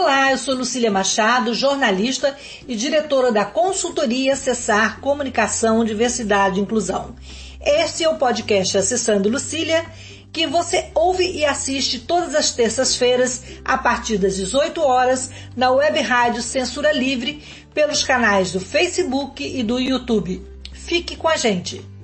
Olá, eu sou Lucília Machado, jornalista e diretora da consultoria Acessar Comunicação, Diversidade e Inclusão. Este é o podcast Acessando Lucília, que você ouve e assiste todas as terças-feiras, a partir das 18 horas, na web rádio Censura Livre, pelos canais do Facebook e do YouTube. Fique com a gente!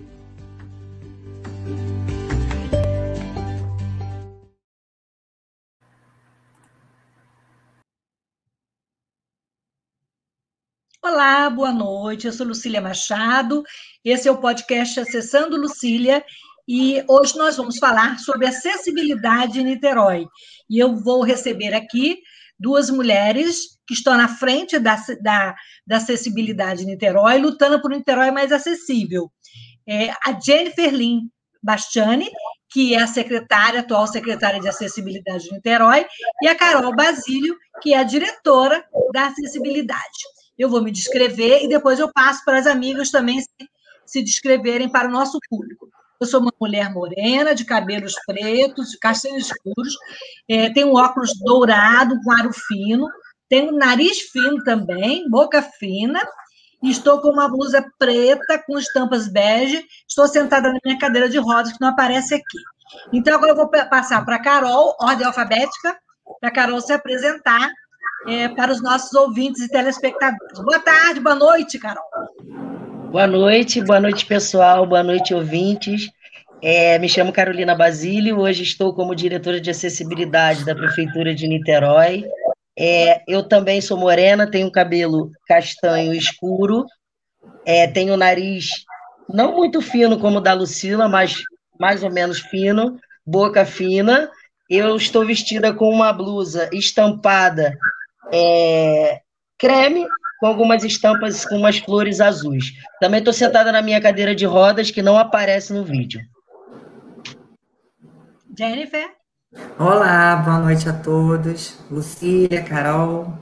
Olá, boa noite. Eu sou Lucília Machado. Esse é o podcast Acessando Lucília e hoje nós vamos falar sobre acessibilidade em Niterói. E eu vou receber aqui duas mulheres que estão na frente da, da, da acessibilidade em Niterói, lutando por um Niterói mais acessível. É, a Jennifer Lin Bastiani, que é a secretária, atual secretária de Acessibilidade de Niterói, e a Carol Basílio, que é a diretora da Acessibilidade eu vou me descrever e depois eu passo para as amigas também se, se descreverem para o nosso público. Eu sou uma mulher morena, de cabelos pretos, de castanhos escuros, é, tenho óculos dourado com aro fino, tenho nariz fino também, boca fina, e estou com uma blusa preta com estampas bege. Estou sentada na minha cadeira de rodas, que não aparece aqui. Então, agora eu vou passar para a Carol, ordem alfabética, para a Carol se apresentar é, para os nossos ouvintes e telespectadores. Boa tarde, boa noite, Carol. Boa noite, boa noite, pessoal, boa noite, ouvintes. É, me chamo Carolina Basílio, hoje estou como diretora de acessibilidade da Prefeitura de Niterói. É, eu também sou morena, tenho cabelo castanho escuro, é, tenho nariz não muito fino como o da Lucila, mas mais ou menos fino, boca fina. Eu estou vestida com uma blusa estampada é, creme com algumas estampas com umas flores azuis. Também estou sentada na minha cadeira de rodas, que não aparece no vídeo. Jennifer? Olá, boa noite a todos. Lucília, Carol,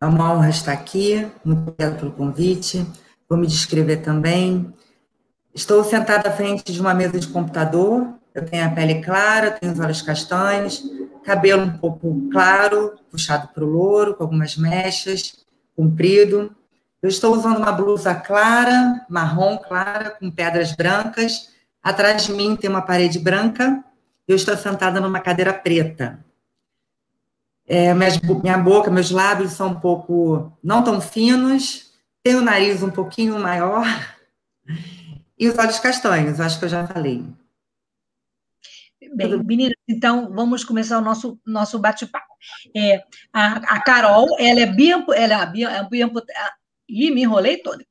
é uma honra estar aqui. Muito obrigada pelo convite. Vou me descrever também. Estou sentada à frente de uma mesa de computador. Eu tenho a pele clara, tenho os olhos castanhos, cabelo um pouco claro, puxado para o louro, com algumas mechas, comprido. Eu estou usando uma blusa clara, marrom clara, com pedras brancas. Atrás de mim tem uma parede branca. Eu estou sentada numa cadeira preta. É, minha boca, meus lábios são um pouco não tão finos. Tenho o nariz um pouquinho maior. E os olhos castanhos, acho que eu já falei. Bem, meninas, então vamos começar o nosso, nosso bate-papo. É, a, a Carol, ela é bem, ela é bem, é me enrolei toda.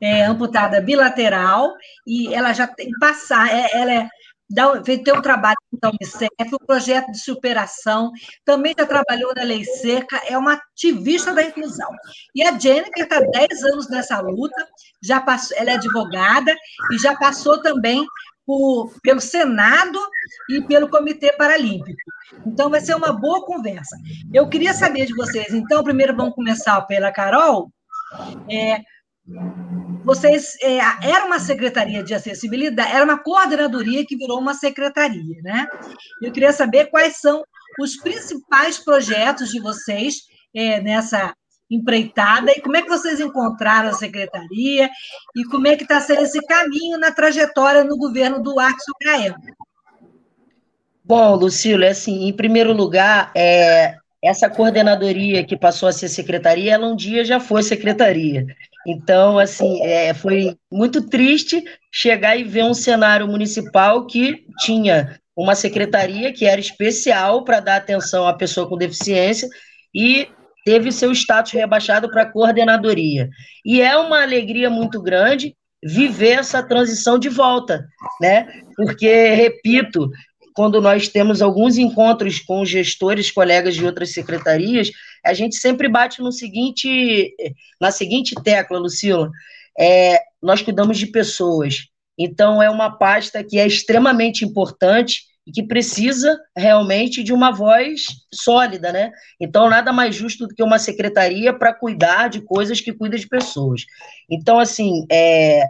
É amputada bilateral e ela já tem passar, é, ela é dá, tem um trabalho com a Unicef, um projeto de superação, também já trabalhou na Lei Seca, é uma ativista da inclusão. E a Jennifer está 10 anos nessa luta, já passou, ela é advogada e já passou também por, pelo Senado e pelo Comitê Paralímpico. Então, vai ser uma boa conversa. Eu queria saber de vocês, então, primeiro vamos começar pela Carol. É, vocês é, era uma secretaria de acessibilidade, era uma coordenadoria que virou uma secretaria, né? Eu queria saber quais são os principais projetos de vocês é, nessa empreitada e como é que vocês encontraram a secretaria e como é que está sendo esse caminho na trajetória no governo do Axel Grael. Bom, Lucílio, é assim, em primeiro lugar, é, essa coordenadoria que passou a ser secretaria, ela um dia já foi secretaria. Então, assim, é, foi muito triste chegar e ver um cenário municipal que tinha uma secretaria que era especial para dar atenção à pessoa com deficiência e teve seu status rebaixado para coordenadoria. E é uma alegria muito grande viver essa transição de volta, né? Porque, repito, quando nós temos alguns encontros com gestores, colegas de outras secretarias, a gente sempre bate no seguinte, na seguinte tecla, Lucila, é, nós cuidamos de pessoas. Então, é uma pasta que é extremamente importante e que precisa realmente de uma voz sólida, né? Então, nada mais justo do que uma secretaria para cuidar de coisas que cuida de pessoas. Então, assim, é,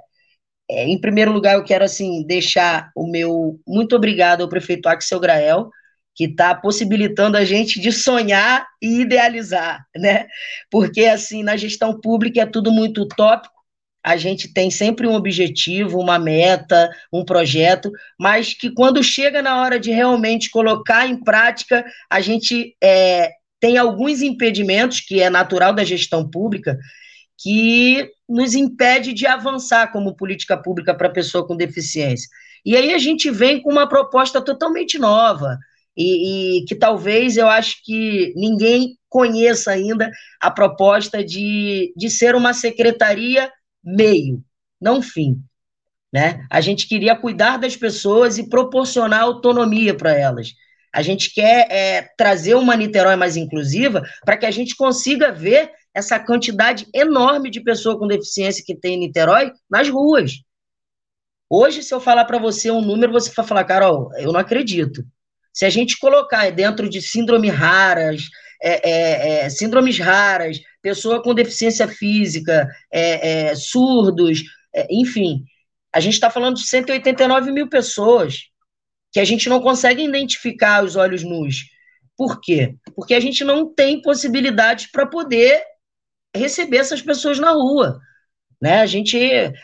é, em primeiro lugar, eu quero, assim, deixar o meu muito obrigado ao prefeito Axel Grael, que está possibilitando a gente de sonhar e idealizar, né? Porque assim, na gestão pública é tudo muito utópico, a gente tem sempre um objetivo, uma meta, um projeto, mas que quando chega na hora de realmente colocar em prática, a gente é, tem alguns impedimentos, que é natural da gestão pública, que nos impede de avançar como política pública para pessoa com deficiência. E aí a gente vem com uma proposta totalmente nova, e, e, que talvez eu acho que ninguém conheça ainda a proposta de, de ser uma secretaria meio, não fim. Né? A gente queria cuidar das pessoas e proporcionar autonomia para elas. A gente quer é, trazer uma Niterói mais inclusiva para que a gente consiga ver essa quantidade enorme de pessoas com deficiência que tem em Niterói nas ruas. Hoje, se eu falar para você um número, você vai falar, Carol, eu não acredito. Se a gente colocar dentro de síndrome raras, é, é, é, síndromes raras, pessoa com deficiência física, é, é, surdos, enfim. A gente está falando de 189 mil pessoas que a gente não consegue identificar os olhos nus. Por quê? Porque a gente não tem possibilidade para poder receber essas pessoas na rua. Né? A, gente,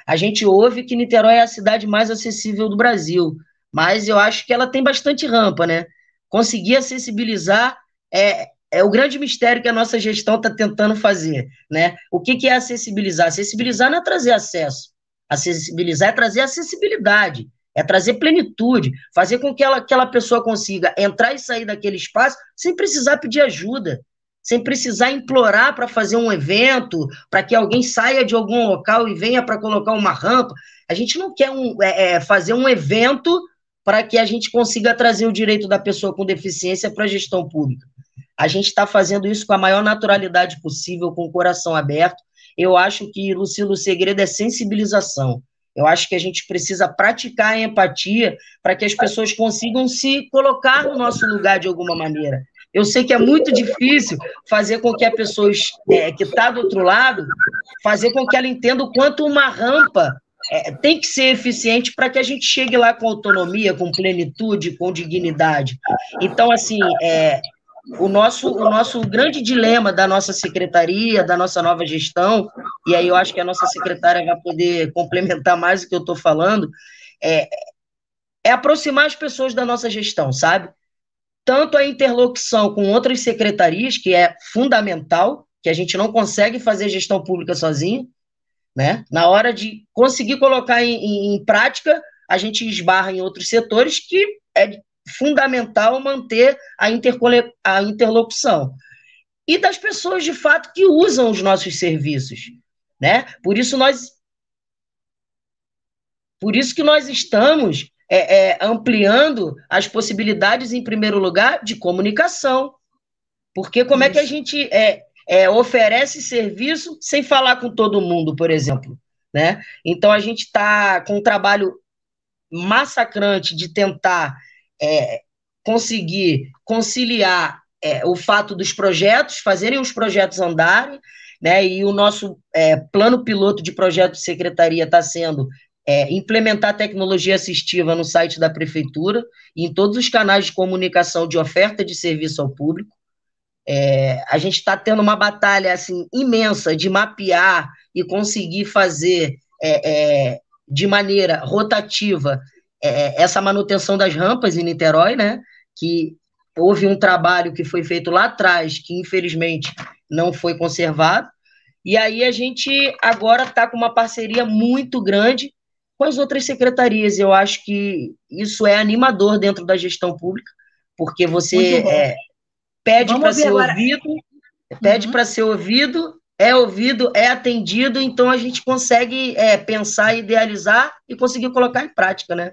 a gente ouve que Niterói é a cidade mais acessível do Brasil, mas eu acho que ela tem bastante rampa, né? Conseguir acessibilizar é, é o grande mistério que a nossa gestão está tentando fazer, né? O que, que é acessibilizar? Acessibilizar não é trazer acesso, acessibilizar é trazer acessibilidade, é trazer plenitude, fazer com que ela, aquela pessoa consiga entrar e sair daquele espaço sem precisar pedir ajuda, sem precisar implorar para fazer um evento, para que alguém saia de algum local e venha para colocar uma rampa. A gente não quer um, é, é, fazer um evento para que a gente consiga trazer o direito da pessoa com deficiência para a gestão pública. A gente está fazendo isso com a maior naturalidade possível, com o coração aberto. Eu acho que, Lucilo, o segredo é sensibilização. Eu acho que a gente precisa praticar a empatia para que as pessoas consigam se colocar no nosso lugar de alguma maneira. Eu sei que é muito difícil fazer com que a pessoa é, que está do outro lado, fazer com que ela entenda o quanto uma rampa é, tem que ser eficiente para que a gente chegue lá com autonomia, com plenitude, com dignidade. Então, assim, é, o nosso, o nosso grande dilema da nossa secretaria, da nossa nova gestão, e aí eu acho que a nossa secretária vai poder complementar mais o que eu estou falando, é, é aproximar as pessoas da nossa gestão, sabe? Tanto a interlocução com outras secretarias, que é fundamental, que a gente não consegue fazer gestão pública sozinho, né? Na hora de conseguir colocar em, em, em prática, a gente esbarra em outros setores que é fundamental manter a, a interlocução. E das pessoas, de fato, que usam os nossos serviços. Né? Por isso nós. Por isso que nós estamos é, é, ampliando as possibilidades, em primeiro lugar, de comunicação. Porque como isso. é que a gente é, é, oferece serviço sem falar com todo mundo, por exemplo? Né? Então a gente está com um trabalho massacrante de tentar é, conseguir conciliar é, o fato dos projetos, fazerem os projetos andarem, né, e o nosso é, plano piloto de projeto de secretaria está sendo é, implementar tecnologia assistiva no site da prefeitura e em todos os canais de comunicação de oferta de serviço ao público. É, a gente está tendo uma batalha assim imensa de mapear e conseguir fazer é, é, de maneira rotativa é, essa manutenção das rampas em Niterói, né? Que houve um trabalho que foi feito lá atrás, que infelizmente não foi conservado. E aí a gente agora está com uma parceria muito grande com as outras secretarias. Eu acho que isso é animador dentro da gestão pública, porque você é, pede para ser agora. ouvido, pede uhum. para ser ouvido, é ouvido, é atendido, então a gente consegue é, pensar, idealizar e conseguir colocar em prática, né?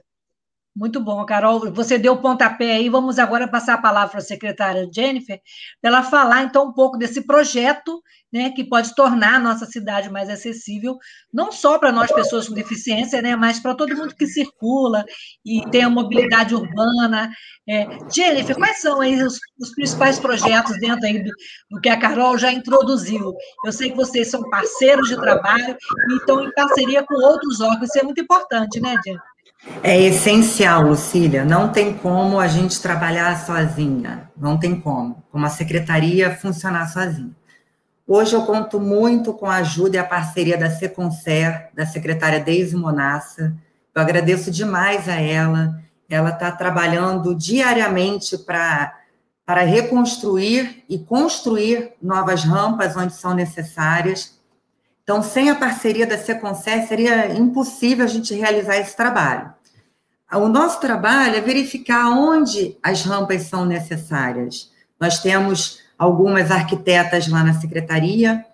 Muito bom, Carol. Você deu o pontapé aí. Vamos agora passar a palavra para a secretária Jennifer, para ela falar então um pouco desse projeto, né, que pode tornar a nossa cidade mais acessível, não só para nós pessoas com deficiência, né, mas para todo mundo que circula e tem a mobilidade urbana. É, Jennifer, quais são aí os, os principais projetos dentro aí do, do, que a Carol já introduziu? Eu sei que vocês são parceiros de trabalho e estão em parceria com outros órgãos. Isso é muito importante, né, Jennifer? É essencial, Lucília. Não tem como a gente trabalhar sozinha. Não tem como. Como a secretaria funcionar sozinha. Hoje eu conto muito com a ajuda e a parceria da Seconcer, da secretária Deise Monassa. Eu agradeço demais a ela. Ela está trabalhando diariamente para para reconstruir e construir novas rampas onde são necessárias. Então, sem a parceria da Seconcer, seria impossível a gente realizar esse trabalho. O nosso trabalho é verificar onde as rampas são necessárias. Nós temos algumas arquitetas lá na secretaria.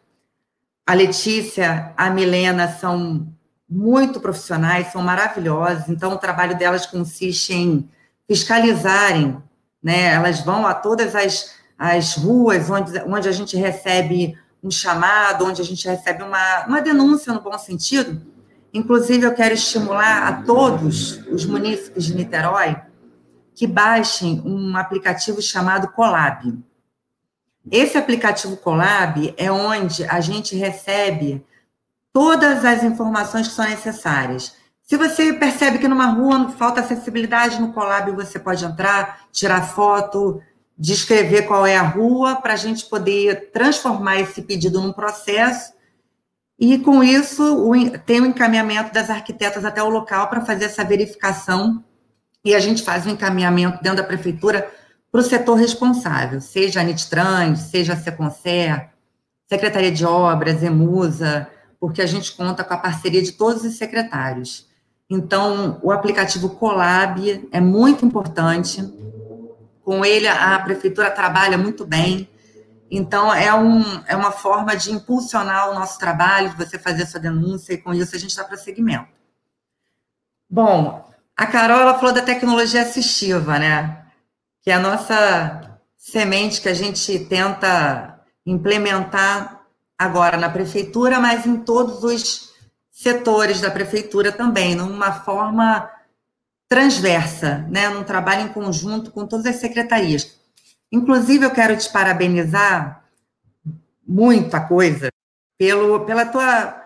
A Letícia, a Milena são muito profissionais, são maravilhosas. Então, o trabalho delas consiste em fiscalizarem né? Elas vão a todas as, as ruas onde, onde a gente recebe um chamado, onde a gente recebe uma, uma denúncia no bom sentido. Inclusive, eu quero estimular a todos os munícipes de Niterói que baixem um aplicativo chamado Colab. Esse aplicativo Colab é onde a gente recebe todas as informações que são necessárias. Se você percebe que numa rua falta acessibilidade no Colab, você pode entrar, tirar foto, descrever qual é a rua, para a gente poder transformar esse pedido num processo. E com isso, tem o encaminhamento das arquitetas até o local para fazer essa verificação. E a gente faz o encaminhamento dentro da prefeitura para o setor responsável, seja a Nittrans, seja a Seconcer, Secretaria de Obras, Emusa, porque a gente conta com a parceria de todos os secretários. Então, o aplicativo Colab é muito importante. Com ele, a prefeitura trabalha muito bem. Então, é, um, é uma forma de impulsionar o nosso trabalho, você fazer sua denúncia, e com isso a gente dá prosseguimento. Bom, a Carol ela falou da tecnologia assistiva, né? Que é a nossa semente que a gente tenta implementar agora na prefeitura, mas em todos os setores da prefeitura também, numa forma transversa, né, num trabalho em conjunto com todas as secretarias. Inclusive, eu quero te parabenizar muita coisa pelo, pela tua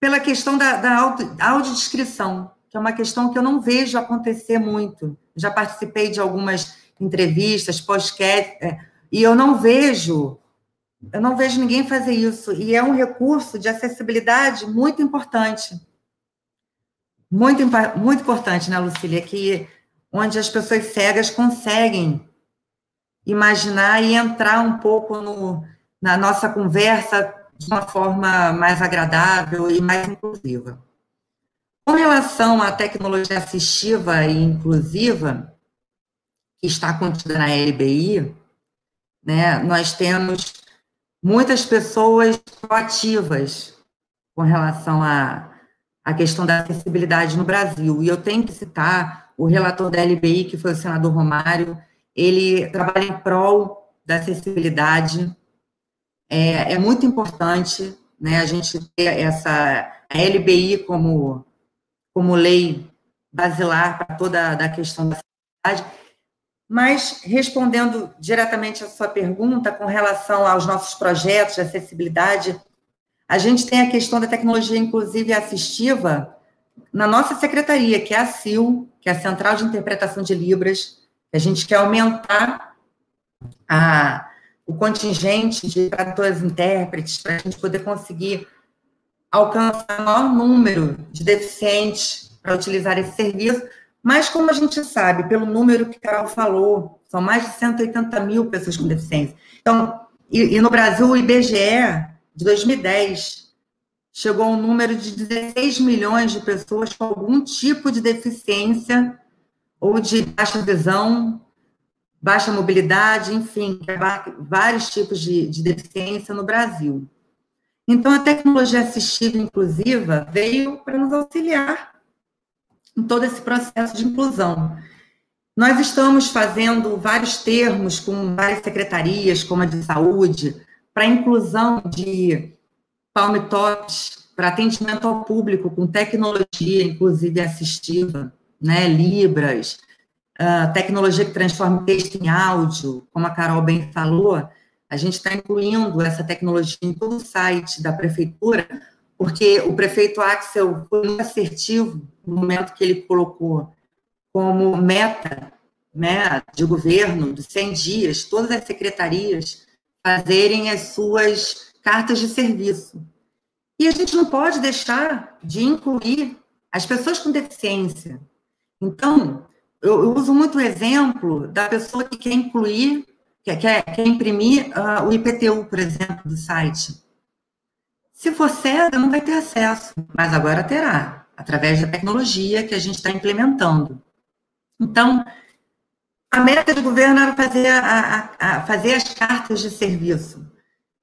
pela questão da, da auto, audiodescrição, que é uma questão que eu não vejo acontecer muito. Já participei de algumas entrevistas, podcast, é, e eu não vejo eu não vejo ninguém fazer isso. E é um recurso de acessibilidade muito importante. Muito, muito importante, né, Lucília? Que onde as pessoas cegas conseguem imaginar e entrar um pouco no, na nossa conversa de uma forma mais agradável e mais inclusiva. Com relação à tecnologia assistiva e inclusiva, que está contida na LBI, né, nós temos muitas pessoas proativas com relação à, à questão da acessibilidade no Brasil. E eu tenho que citar o relator da LBI, que foi o senador Romário, ele trabalha em prol da acessibilidade. É, é muito importante né, a gente ter essa a LBI como, como lei basilar para toda a questão da acessibilidade mas, respondendo diretamente à sua pergunta com relação aos nossos projetos de acessibilidade, a gente tem a questão da tecnologia inclusiva assistiva na nossa secretaria, que é a CIL, que é a Central de Interpretação de Libras, a gente quer aumentar a, o contingente de tradutores intérpretes para a gente poder conseguir alcançar o maior número de deficientes para utilizar esse serviço, mas, como a gente sabe, pelo número que Carol falou, são mais de 180 mil pessoas com deficiência. Então, e, e no Brasil, o IBGE, de 2010, chegou a um número de 16 milhões de pessoas com algum tipo de deficiência ou de baixa visão, baixa mobilidade, enfim, vários tipos de, de deficiência no Brasil. Então, a tecnologia assistiva inclusiva veio para nos auxiliar em todo esse processo de inclusão. Nós estamos fazendo vários termos com várias secretarias, como a de saúde, para inclusão de palm tops para atendimento ao público com tecnologia, inclusive assistiva, né, Libras, uh, tecnologia que transforma texto em áudio, como a Carol bem falou, a gente está incluindo essa tecnologia em todo o site da prefeitura, porque o prefeito Axel foi muito assertivo no momento que ele colocou como meta né, de governo, dos 100 dias, todas as secretarias fazerem as suas cartas de serviço. E a gente não pode deixar de incluir as pessoas com deficiência. Então, eu, uso muito o exemplo da pessoa que quer incluir, quer, quer, quer imprimir uh, o IPTU, por exemplo, do site. Se for cega, não vai ter acesso, mas agora terá, através da tecnologia que a gente está implementando. Então, a meta do governo era fazer, a, a, a fazer as cartas de serviço.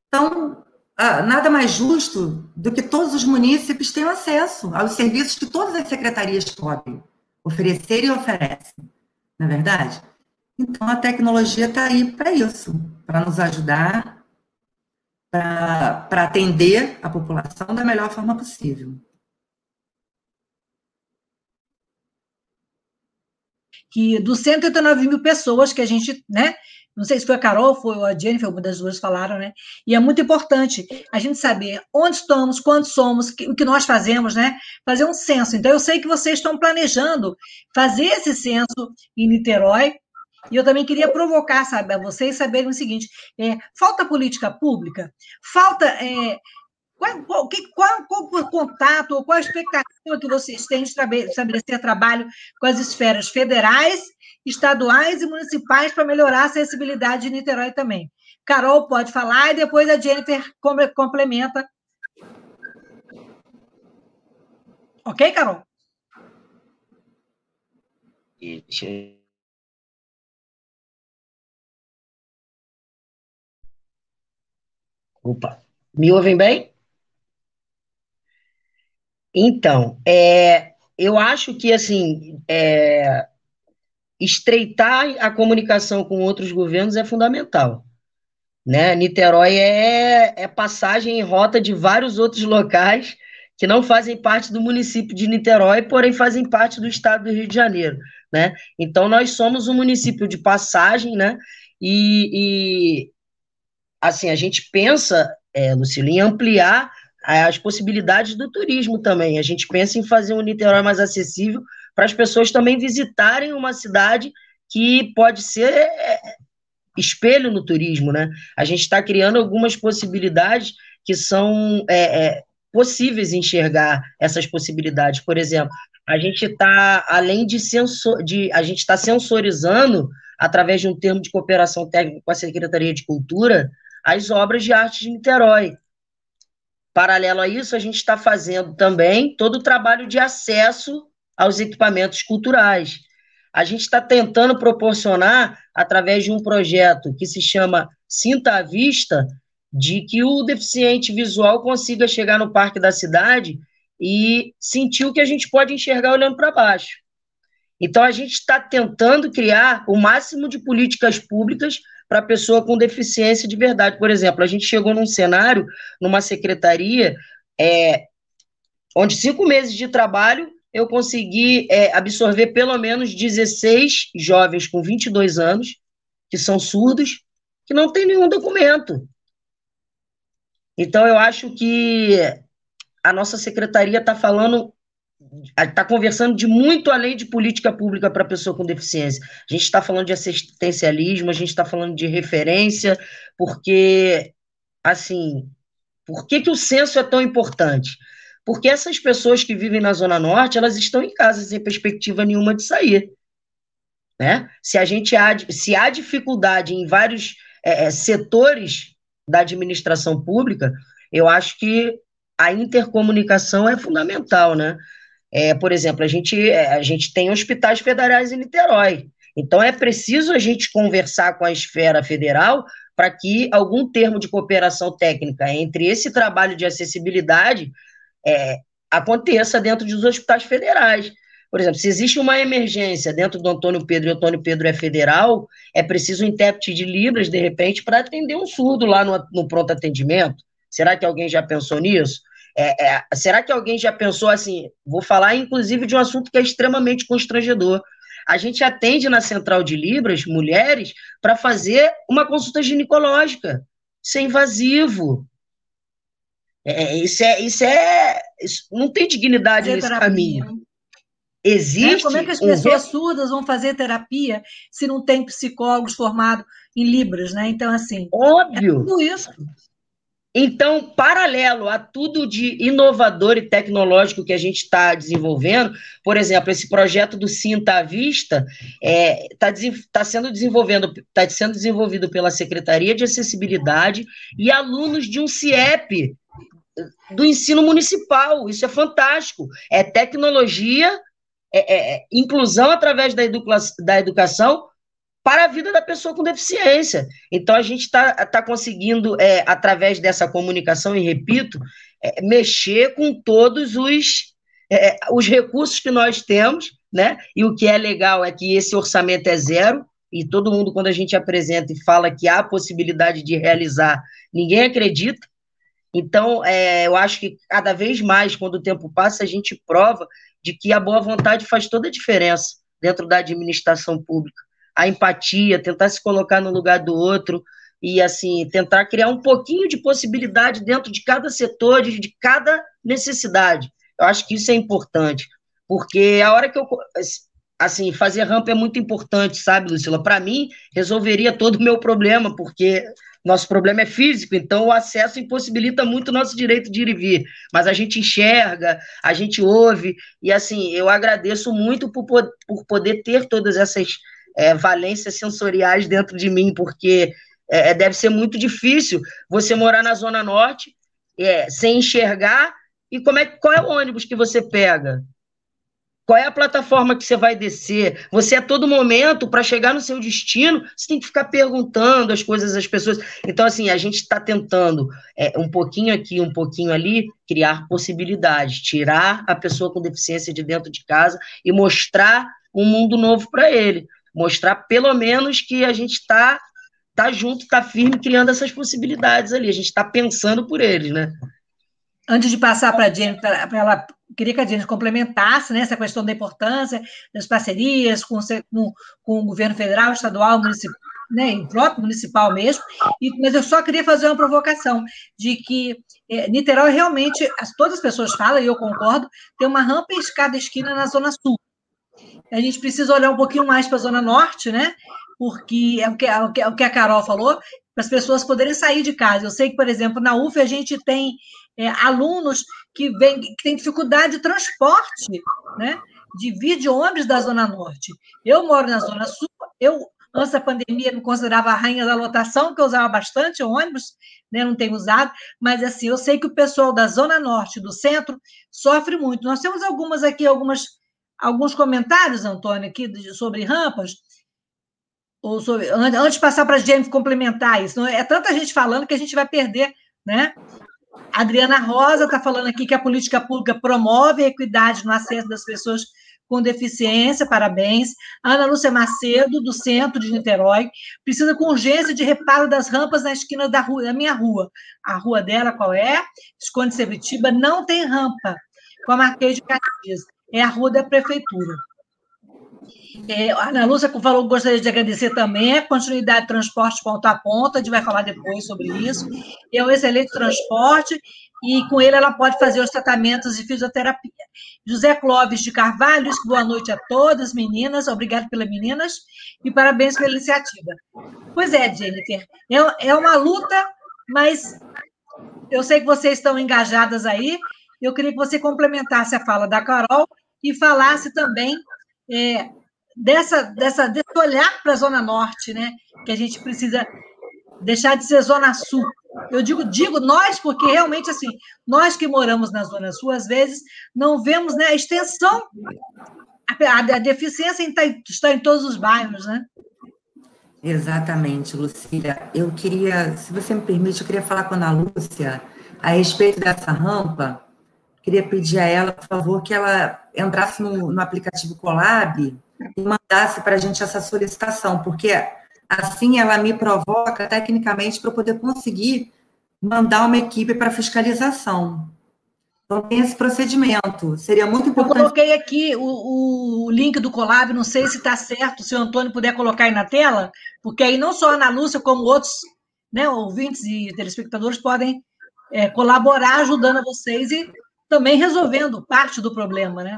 Então, nada mais justo do que todos os munícipes tenham acesso aos serviços que todas as secretarias podem oferecer e oferecem, não é verdade? Então, a tecnologia está aí para isso, para nos ajudar, para atender a população da melhor forma possível. Que dos 189 mil pessoas que a gente, né, não sei se foi a Carol, foi a Jennifer, uma das duas falaram, né? E é muito importante a gente saber onde estamos, quantos somos, o que nós fazemos, né? Fazer um censo. Então, eu sei que vocês estão planejando fazer esse censo em Niterói, e eu também queria provocar, sabe, a vocês saberem o seguinte: é, falta política pública, falta. É, qual, qual, qual, qual, o contato ou qual a expectativa que vocês têm de estabelecer trabalho com as esferas federais estaduais e municipais para melhorar a acessibilidade de Niterói também. Carol pode falar e depois a Jennifer complementa. Ok, Carol? Opa, me ouvem bem? Então, é, eu acho que assim, é, estreitar a comunicação com outros governos é fundamental. Né? Niterói é, é passagem em rota de vários outros locais que não fazem parte do município de Niterói, porém fazem parte do estado do Rio de Janeiro. Né? Então, nós somos um município de passagem, né? E, e assim, a gente pensa, é, em ampliar as possibilidades do turismo também. A gente pensa em fazer um Niterói mais acessível para as pessoas também visitarem uma cidade que pode ser é, espelho no turismo, né? A gente está criando algumas possibilidades que são é, é, possíveis enxergar essas possibilidades. Por exemplo, a gente está, além de, sensor, de a gente está sensorizando, através de um termo de cooperação técnica com a Secretaria de Cultura, as obras de arte de Niterói. Paralelo a isso, a gente está fazendo também todo o trabalho de acesso aos equipamentos culturais. A gente está tentando proporcionar, através de um projeto que se chama Sinta à Vista, de que o deficiente visual consiga chegar no parque da cidade e sentir o que a gente pode enxergar olhando para baixo. Então, a gente está tentando criar o máximo de políticas públicas para a pessoa com deficiência de verdade. Por exemplo, a gente chegou num cenário, numa secretaria, é, onde cinco meses de trabalho eu consegui é, absorver pelo menos 16 jovens com 22 anos, que são surdos, que não têm nenhum documento. Então, eu acho que a nossa secretaria está falando, está conversando de muito além de política pública para pessoa com deficiência. A gente está falando de assistencialismo, a gente está falando de referência, porque, assim, por que, que o censo é tão importante? Porque essas pessoas que vivem na Zona Norte, elas estão em casa sem perspectiva nenhuma de sair. Né? Se a gente há, se há dificuldade em vários é, é, setores da administração pública, eu acho que a intercomunicação é fundamental, né? É, por exemplo, a gente, é, a gente tem hospitais federais em Niterói. Então é preciso a gente conversar com a esfera federal para que algum termo de cooperação técnica entre esse trabalho de acessibilidade é, aconteça dentro dos hospitais federais. Por exemplo, se existe uma emergência dentro do Antônio Pedro e o Antônio Pedro é federal, é preciso um intérprete de Libras, de repente, para atender um surdo lá no, no, pronto atendimento. Será que alguém já pensou nisso? É, é, será que alguém já pensou assim? Vou falar, inclusive, de um assunto que é extremamente constrangedor. A gente atende na central de Libras mulheres para fazer uma consulta ginecológica. Isso é invasivo. É, é isso é, isso é, isso não tem dignidade nesse terapia. caminho. Existe. É, como é que as pessoas um... surdas vão fazer terapia se não tem psicólogos formados em Libras, né? Então, assim. Óbvio. É tudo isso. Então, paralelo a tudo de inovador e tecnológico que a gente está desenvolvendo, por exemplo, esse projeto do Cinta à Vista está é, tá, tá sendo, desenvolvendo, tá sendo desenvolvido pela Secretaria de Acessibilidade e alunos de um CIEP do ensino municipal. Isso é fantástico. É tecnologia, é, é, é inclusão através da, educa da educação para a vida da pessoa com deficiência. Então, a gente está tá conseguindo, é, através dessa comunicação, e repito, é, mexer com todos os, é, os recursos que nós temos, né? E o que é legal é que esse orçamento é zero, e todo mundo, quando a gente apresenta e fala que há possibilidade de realizar, ninguém acredita. Então, é, eu acho que cada vez mais, quando o tempo passa, a gente prova de que a boa vontade faz toda a diferença dentro da administração pública a empatia, tentar se colocar no lugar do outro e assim tentar criar um pouquinho de possibilidade dentro de cada setor, de, de cada necessidade. Eu acho que isso é importante, porque a hora que eu assim fazer rampa é muito importante, sabe, Lucila? Para mim resolveria todo o meu problema, porque nosso problema é físico, então o acesso impossibilita muito o nosso direito de ir e vir. Mas a gente enxerga, a gente ouve, e assim, eu agradeço muito por, por poder ter todas essas é, valências sensoriais dentro de mim, porque é, é, deve ser muito difícil você morar na Zona Norte é, sem enxergar. E como é, qual é o ônibus que você pega? Qual é a plataforma que você vai descer? Você, a todo momento, para chegar no seu destino, você tem que ficar perguntando as coisas às pessoas. Então, assim, a gente está tentando, é, um pouquinho aqui, um pouquinho ali, criar possibilidades, tirar a pessoa com deficiência de dentro de casa e mostrar um mundo novo para ele mostrar pelo menos que a gente está tá junto, está firme, criando essas possibilidades ali. A gente está pensando por eles, né? Antes de passar para a Jenny, para ela, queria que a Jenny complementasse né, essa questão da importância das parcerias com, com, com o governo federal, estadual, municipal, né, o próprio municipal mesmo, e, mas eu só queria fazer uma provocação de que é, Niterói realmente, as, todas as pessoas falam, e eu concordo, tem uma rampa em escada esquina na Zona Sul a gente precisa olhar um pouquinho mais para a Zona Norte, né? Porque é o que, é o que, é o que a Carol falou, para as pessoas poderem sair de casa. Eu sei que, por exemplo, na UF a gente tem é, alunos que, vem, que têm dificuldade de transporte, né? De ônibus da Zona Norte. Eu moro na Zona Sul, eu, antes da pandemia, me considerava a rainha da lotação, que eu usava bastante ônibus, né? Não tenho usado, mas assim, eu sei que o pessoal da Zona Norte, do centro, sofre muito. Nós temos algumas aqui, algumas alguns comentários, Antônio, aqui sobre rampas, ou sobre, antes de passar para a gente complementar isso. É tanta gente falando que a gente vai perder, né? Adriana Rosa está falando aqui que a política pública promove a equidade no acesso das pessoas com deficiência, parabéns. Ana Lúcia Macedo, do centro de Niterói, precisa com urgência de reparo das rampas na esquina da, rua, da minha rua. A rua dela qual é? Esconde Sebitiba, não tem rampa, com a Marquês de Caxias é a rua da prefeitura. É, a Ana Lúcia falou gostaria de agradecer também a continuidade de transporte ponta a ponta, a gente vai falar depois sobre isso. É um excelente transporte e com ele ela pode fazer os tratamentos de fisioterapia. José Clóvis de Carvalho, boa noite a todas, meninas, obrigado pelas meninas e parabéns pela iniciativa. Pois é, Jennifer, é, é uma luta, mas eu sei que vocês estão engajadas aí, eu queria que você complementasse a fala da Carol e falasse também é, dessa, dessa, desse olhar para a Zona Norte, né? Que a gente precisa deixar de ser Zona Sul. Eu digo, digo nós, porque realmente, assim, nós que moramos na Zona Sul, às vezes, não vemos né, a extensão, a, a deficiência está em todos os bairros, né? Exatamente, Lucília. Eu queria, se você me permite, eu queria falar com a Ana Lúcia a respeito dessa rampa, queria pedir a ela, por favor, que ela entrasse no, no aplicativo Colab e mandasse para a gente essa solicitação, porque assim ela me provoca tecnicamente para eu poder conseguir mandar uma equipe para fiscalização. Então, tem esse procedimento. Seria muito importante. Eu coloquei aqui o, o link do Colab, não sei se está certo, se o Antônio puder colocar aí na tela, porque aí não só a Ana Lúcia, como outros né, ouvintes e telespectadores podem é, colaborar ajudando vocês e também resolvendo parte do problema, né?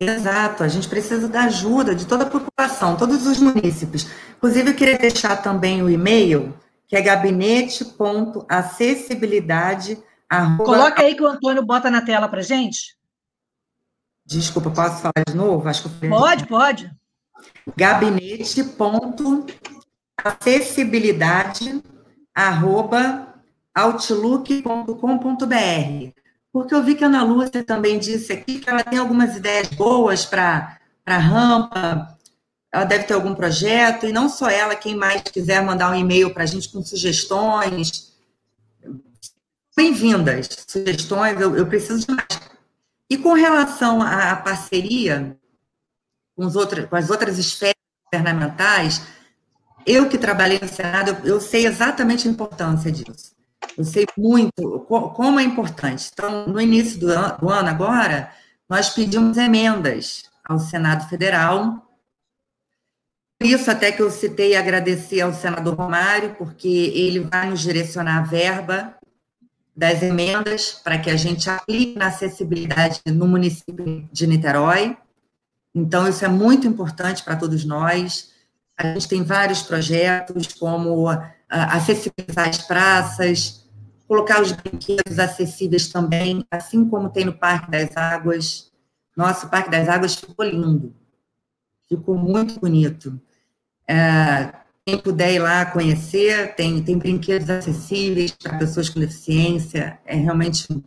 Exato, a gente precisa da ajuda de toda a população, todos os munícipes. Inclusive, eu queria deixar também o e-mail, que é gabinete.acessibilidade. Coloca aí que o Antônio bota na tela para gente. Desculpa, posso falar de novo? Acho que pode, pode. Gabinete.acessibilidade arroba outlook.com.br porque eu vi que a Ana Lúcia também disse aqui que ela tem algumas ideias boas para a rampa, ela deve ter algum projeto, e não só ela, quem mais quiser mandar um e-mail para a gente com sugestões, bem-vindas, sugestões, eu, eu, preciso de mais. E com relação à parceria com, os outros, com as outras esferas governamentais, eu que trabalhei no Senado, eu, eu sei exatamente a importância disso. Eu sei muito como é importante. Então, no início do ano, do ano agora, nós pedimos emendas ao Senado Federal. Por isso, até que eu citei e agradeci ao senador Romário, porque ele vai nos direcionar a verba das emendas para que a gente aplique na acessibilidade no município de Niterói. Então, isso é muito importante para todos nós. A gente tem vários projetos, como acessibilizar as praças, colocar os brinquedos acessíveis também, assim como tem no Parque das Águas. Nossa, o Parque das Águas ficou lindo, ficou muito bonito. É, quem puder ir lá conhecer, tem, tem brinquedos acessíveis para pessoas com deficiência, é realmente um,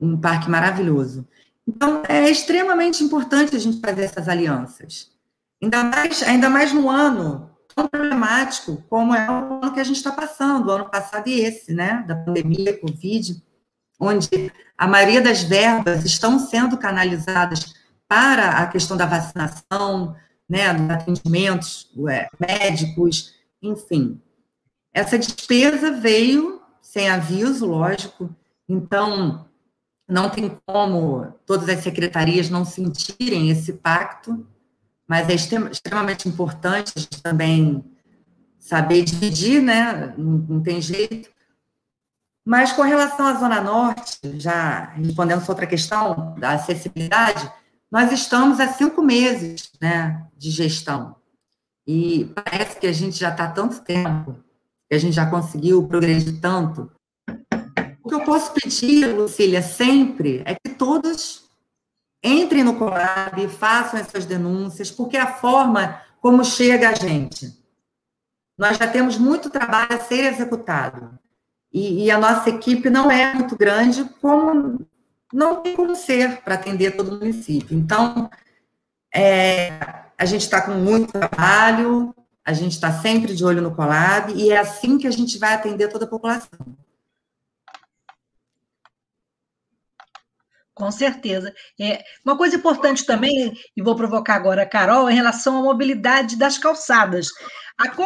um parque maravilhoso. Então, é extremamente importante a gente fazer essas alianças. Ainda mais, ainda mais no ano tão problemático como é o ano que a gente está passando, o ano passado e esse, né, da pandemia, Covid, onde a maioria das verbas estão sendo canalizadas para a questão da vacinação, né, dos atendimentos ué, médicos, enfim. Essa despesa veio sem aviso, lógico, então não tem como todas as secretarias não sentirem esse pacto, mas é extremamente importante a gente também saber dividir, né? Não, não, tem jeito. Mas com relação à Zona Norte, já respondendo a outra questão da acessibilidade, nós estamos há cinco meses né, de gestão. E parece que a gente já está há tanto tempo, que a gente já conseguiu progredir tanto. O que eu posso pedir, Lucília, sempre é que todos Entrem no Colab, façam essas denúncias, porque é a forma como chega a gente. Nós já temos muito trabalho a ser executado. E, e a nossa equipe não é muito grande, como não tem como ser para atender todo o município. Então, é, a gente está com muito trabalho, a gente está sempre de olho no Colab, e é assim que a gente vai atender toda a população. Com certeza. É, uma coisa importante também, e vou provocar agora a Carol, em relação à mobilidade das calçadas.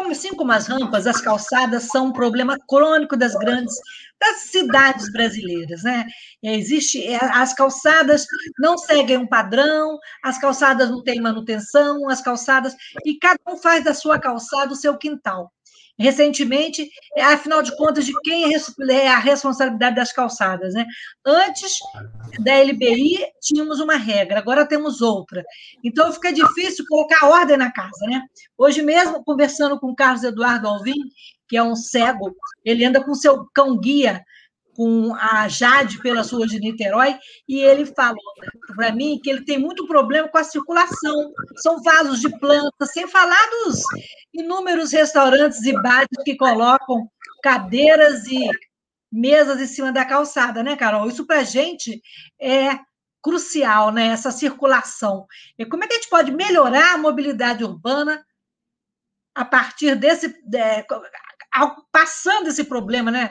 Assim como as rampas, as calçadas são um problema crônico das grandes das cidades brasileiras, né? Existe é, as calçadas não seguem um padrão, as calçadas não têm manutenção, as calçadas e cada um faz da sua calçada o seu quintal recentemente, é, afinal de contas, de quem é, é a responsabilidade das calçadas. Né? Antes da LBI, tínhamos uma regra, agora temos outra. Então, fica difícil colocar ordem na casa. Né? Hoje mesmo, conversando com o Carlos Eduardo Alvim, que é um cego, ele anda com seu cão-guia com a Jade pelas ruas de Niterói, e ele falou para mim que ele tem muito problema com a circulação. São vasos de planta, sem falar dos inúmeros restaurantes e bares que colocam cadeiras e mesas em cima da calçada, né, Carol? Isso para a gente é crucial, né? Essa circulação. E como é que a gente pode melhorar a mobilidade urbana a partir desse. É, passando esse problema, né?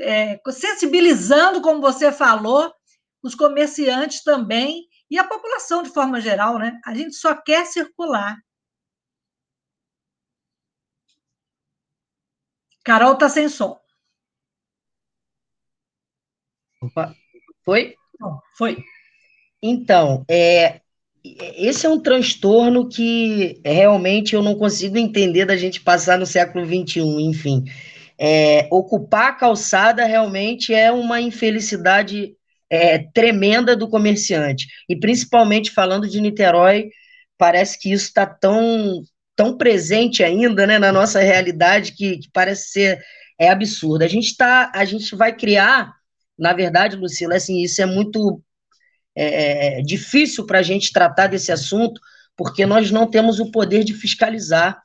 É, sensibilizando, como você falou, os comerciantes também e a população de forma geral, né? A gente só quer circular. Carol está sem som. Opa, foi? foi. Então, é, esse é um transtorno que realmente eu não consigo entender da gente passar no século XXI, enfim. É, ocupar a calçada realmente é uma infelicidade é, tremenda do comerciante. E principalmente falando de Niterói, parece que isso está tão, tão presente ainda né, na nossa realidade que, que parece ser é absurdo. A gente tá, a gente vai criar, na verdade, Lucila, assim, isso é muito é, é difícil para a gente tratar desse assunto, porque nós não temos o poder de fiscalizar.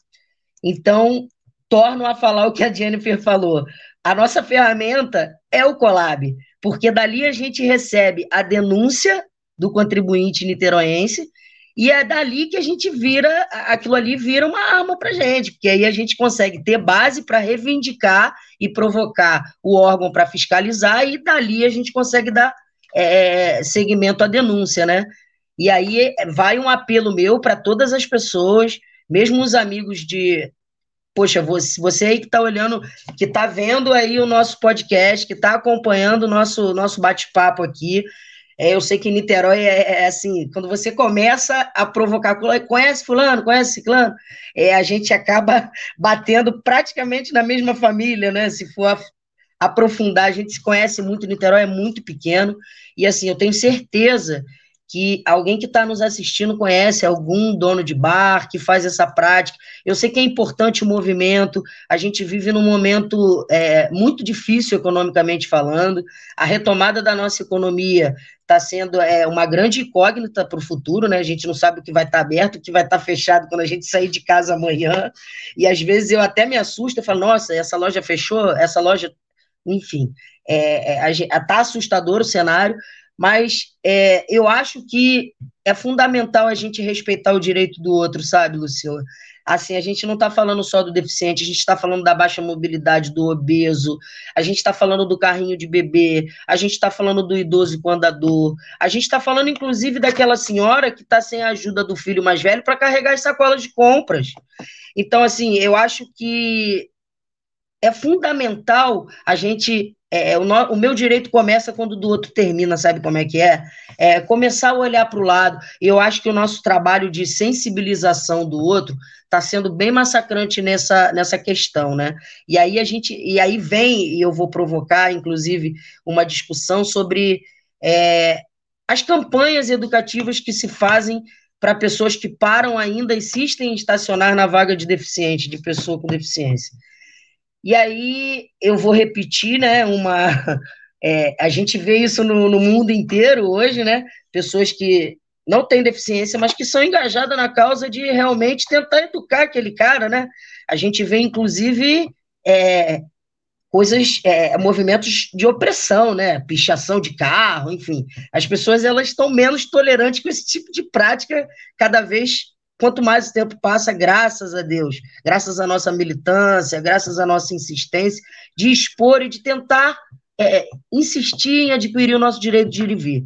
Então, torno a falar o que a Jennifer falou. A nossa ferramenta é o Colab, porque dali a gente recebe a denúncia do contribuinte niteroense e é dali que a gente vira, aquilo ali vira uma arma para gente, porque aí a gente consegue ter base para reivindicar e provocar o órgão para fiscalizar, e dali a gente consegue dar é, segmento à denúncia, né? E aí vai um apelo meu para todas as pessoas, mesmo os amigos de. Poxa, você, você aí que está olhando, que está vendo aí o nosso podcast, que está acompanhando o nosso, nosso bate-papo aqui, é, eu sei que Niterói é, é, é, assim, quando você começa a provocar, conhece fulano, conhece ciclano, é, a gente acaba batendo praticamente na mesma família, né? Se for a, aprofundar, a gente se conhece muito, Niterói é muito pequeno, e assim, eu tenho certeza que alguém que está nos assistindo conhece algum dono de bar que faz essa prática. Eu sei que é importante o movimento, a gente vive num momento é, muito difícil economicamente falando, a retomada da nossa economia está sendo é, uma grande incógnita para o futuro, né? A gente não sabe o que vai estar tá aberto, o que vai estar tá fechado quando a gente sair de casa amanhã, e às vezes eu até me assusto, eu falo, nossa, essa loja fechou, essa loja, enfim, é, é, tá assustador o cenário, mas é, eu acho que é fundamental a gente respeitar o direito do outro, sabe, Luciano? Assim, a gente não está falando só do deficiente, a gente está falando da baixa mobilidade, do obeso, a gente está falando do carrinho de bebê, a gente está falando do idoso com andador, a gente está falando, inclusive, daquela senhora que está sem a ajuda do filho mais velho para carregar as sacolas de compras. Então, assim, eu acho que é fundamental a gente é, o, no, o, meu direito começa quando o do outro termina, sabe como é que é? é começar a olhar para o lado. Eu acho que o nosso trabalho de sensibilização do outro está sendo bem massacrante nessa, nessa questão, né? E aí a gente, e aí vem, e eu vou provocar, inclusive, uma discussão sobre é, as campanhas educativas que se fazem para pessoas que param ainda, insistem em estacionar na vaga de deficiente, de pessoa com deficiência. E aí eu vou repetir, né? Uma, é, a gente vê isso no, no, mundo inteiro hoje, né? Pessoas que não têm deficiência, mas que são engajadas na causa de realmente tentar educar aquele cara, né? A gente vê, inclusive, é, coisas, é, movimentos de opressão, né? Pichação de carro, enfim. As pessoas elas estão menos tolerantes com esse tipo de prática cada vez quanto mais o tempo passa, graças a Deus, graças à nossa militância, graças à nossa insistência de expor e de tentar é, insistir em adquirir o nosso direito de ir e vir.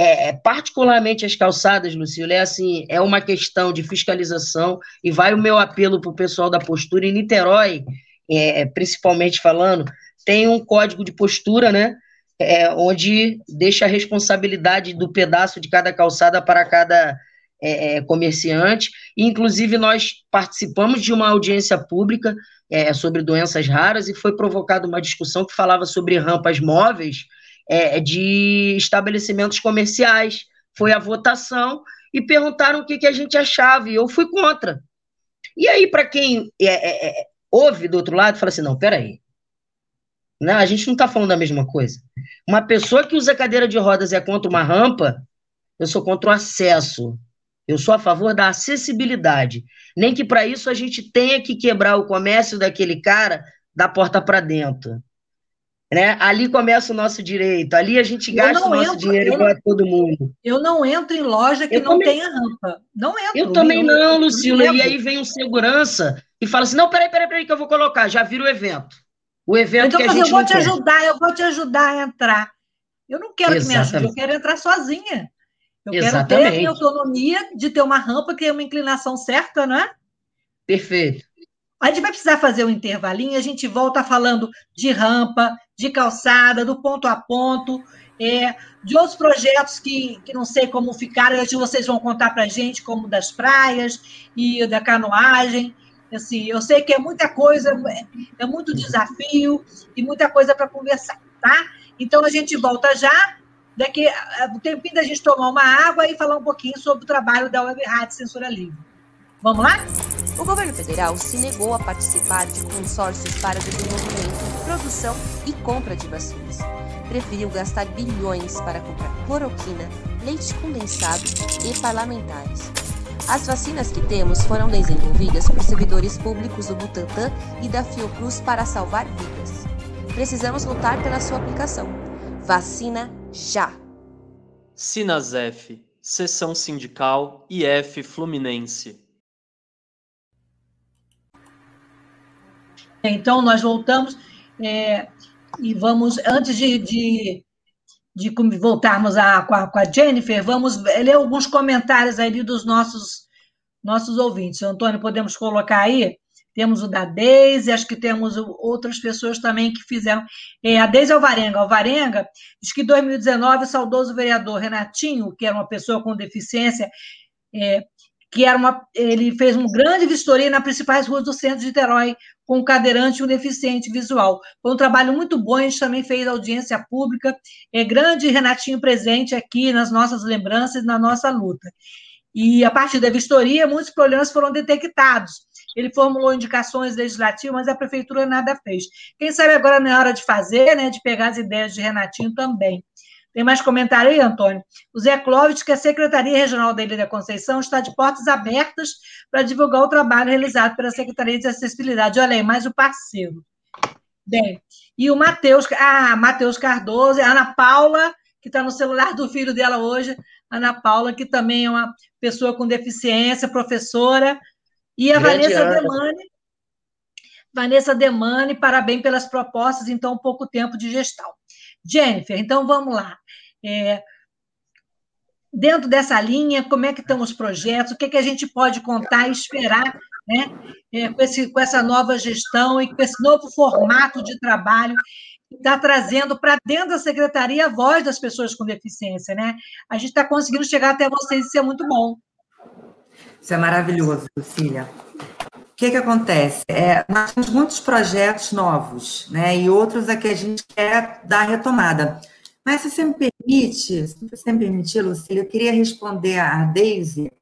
É, particularmente as calçadas, Lucília, é assim, é uma questão de fiscalização e vai o meu apelo para o pessoal da postura em Niterói, é, principalmente falando, tem um código de postura, né? É, onde deixa a responsabilidade do pedaço de cada calçada para cada é, é, comerciante. Inclusive, nós participamos de uma audiência pública é, sobre doenças raras e foi provocada uma discussão que falava sobre rampas móveis é, de estabelecimentos comerciais. Foi a votação e perguntaram o que, que a gente achava, e eu fui contra. E aí, para quem é, é, ouve do outro lado, fala assim: não, peraí. Não, a gente não está falando da mesma coisa. Uma pessoa que usa cadeira de rodas é contra uma rampa, eu sou contra o acesso. Eu sou a favor da acessibilidade. Nem que para isso a gente tenha que quebrar o comércio daquele cara da porta para dentro. Né? Ali começa o nosso direito, ali a gente gasta o nosso entro, dinheiro igual a todo mundo. Eu não entro em loja que eu não também, tenha rampa. Não entro. Eu também eu, não, Lucila. E aí vem um segurança e fala assim: não, peraí, peraí, peraí, que eu vou colocar. Já vira o evento. O evento então, que a gente eu vou te ajudar, eu vou te ajudar a entrar. Eu não quero Exatamente. que me ajude, eu quero entrar sozinha. Eu Exatamente. quero ter a minha autonomia de ter uma rampa que é uma inclinação certa, não é? Perfeito. A gente vai precisar fazer um intervalinho, a gente volta falando de rampa, de calçada, do ponto a ponto, é, de outros projetos que, que não sei como ficaram, hoje vocês vão contar para a gente, como das praias e da canoagem. Assim, eu sei que é muita coisa, é, é muito desafio e muita coisa para conversar, tá? Então a gente volta já, daqui o tempinho da gente tomar uma água e falar um pouquinho sobre o trabalho da Web Rádio Censura Livre. Vamos lá? O governo federal se negou a participar de consórcios para desenvolvimento, produção e compra de vacinas. Preferiu gastar bilhões para comprar cloroquina, leite condensado e parlamentares. As vacinas que temos foram desenvolvidas por servidores públicos do Butantan e da Fiocruz para salvar vidas. Precisamos lutar pela sua aplicação. Vacina já! Sinasef, Seção Sindical IF Fluminense. Então, nós voltamos é, e vamos, antes de, de, de voltarmos a, com, a, com, a, Jennifer, vamos ler alguns comentários aí dos nossos, nossos ouvintes. Antônio, podemos colocar aí? Temos o da Deise, acho que temos outras pessoas também que fizeram. É, a Deise Alvarenga. Alvarenga diz que em 2019 o saudoso vereador Renatinho, que era uma pessoa com deficiência, é, que era uma, ele fez uma grande vistoria nas principais ruas do centro de Niterói, com um cadeirante e um deficiente visual. Foi um trabalho muito bom, a gente também fez audiência pública, é grande Renatinho presente aqui nas nossas lembranças, na nossa luta. E a partir da vistoria, muitos problemas foram detectados. Ele formulou indicações legislativas, mas a prefeitura nada fez. Quem sabe agora não é hora de fazer, né, de pegar as ideias de Renatinho também. Tem mais comentário aí, Antônio? O Zé Clóvis, que a Secretaria Regional da Ilha da Conceição está de portas abertas para divulgar o trabalho realizado pela Secretaria de Acessibilidade. Olha aí, mais o um parceiro. Bem, e o Matheus, ah, Matheus Cardoso, a Ana Paula, que está no celular do filho dela hoje, Ana Paula, que também é uma pessoa com deficiência, professora, e a Grande Vanessa Ana. Demani. Vanessa Demani, parabéns pelas propostas em tão pouco tempo de gestão. Jennifer, então vamos lá. É, dentro dessa linha, como é que estão os projetos, o que, é que a gente pode contar e esperar né, é, com, esse, com essa nova gestão e com esse novo formato de trabalho que está trazendo para dentro da secretaria a voz das pessoas com deficiência, né? A gente está conseguindo chegar até vocês, isso é muito bom. Isso é maravilhoso, Lucília. O que, que acontece? É, nós temos muitos projetos novos, né? E outros a que a gente quer dar retomada. Mas se você me permite, se você me permitir, Lucília, eu queria responder a Deise.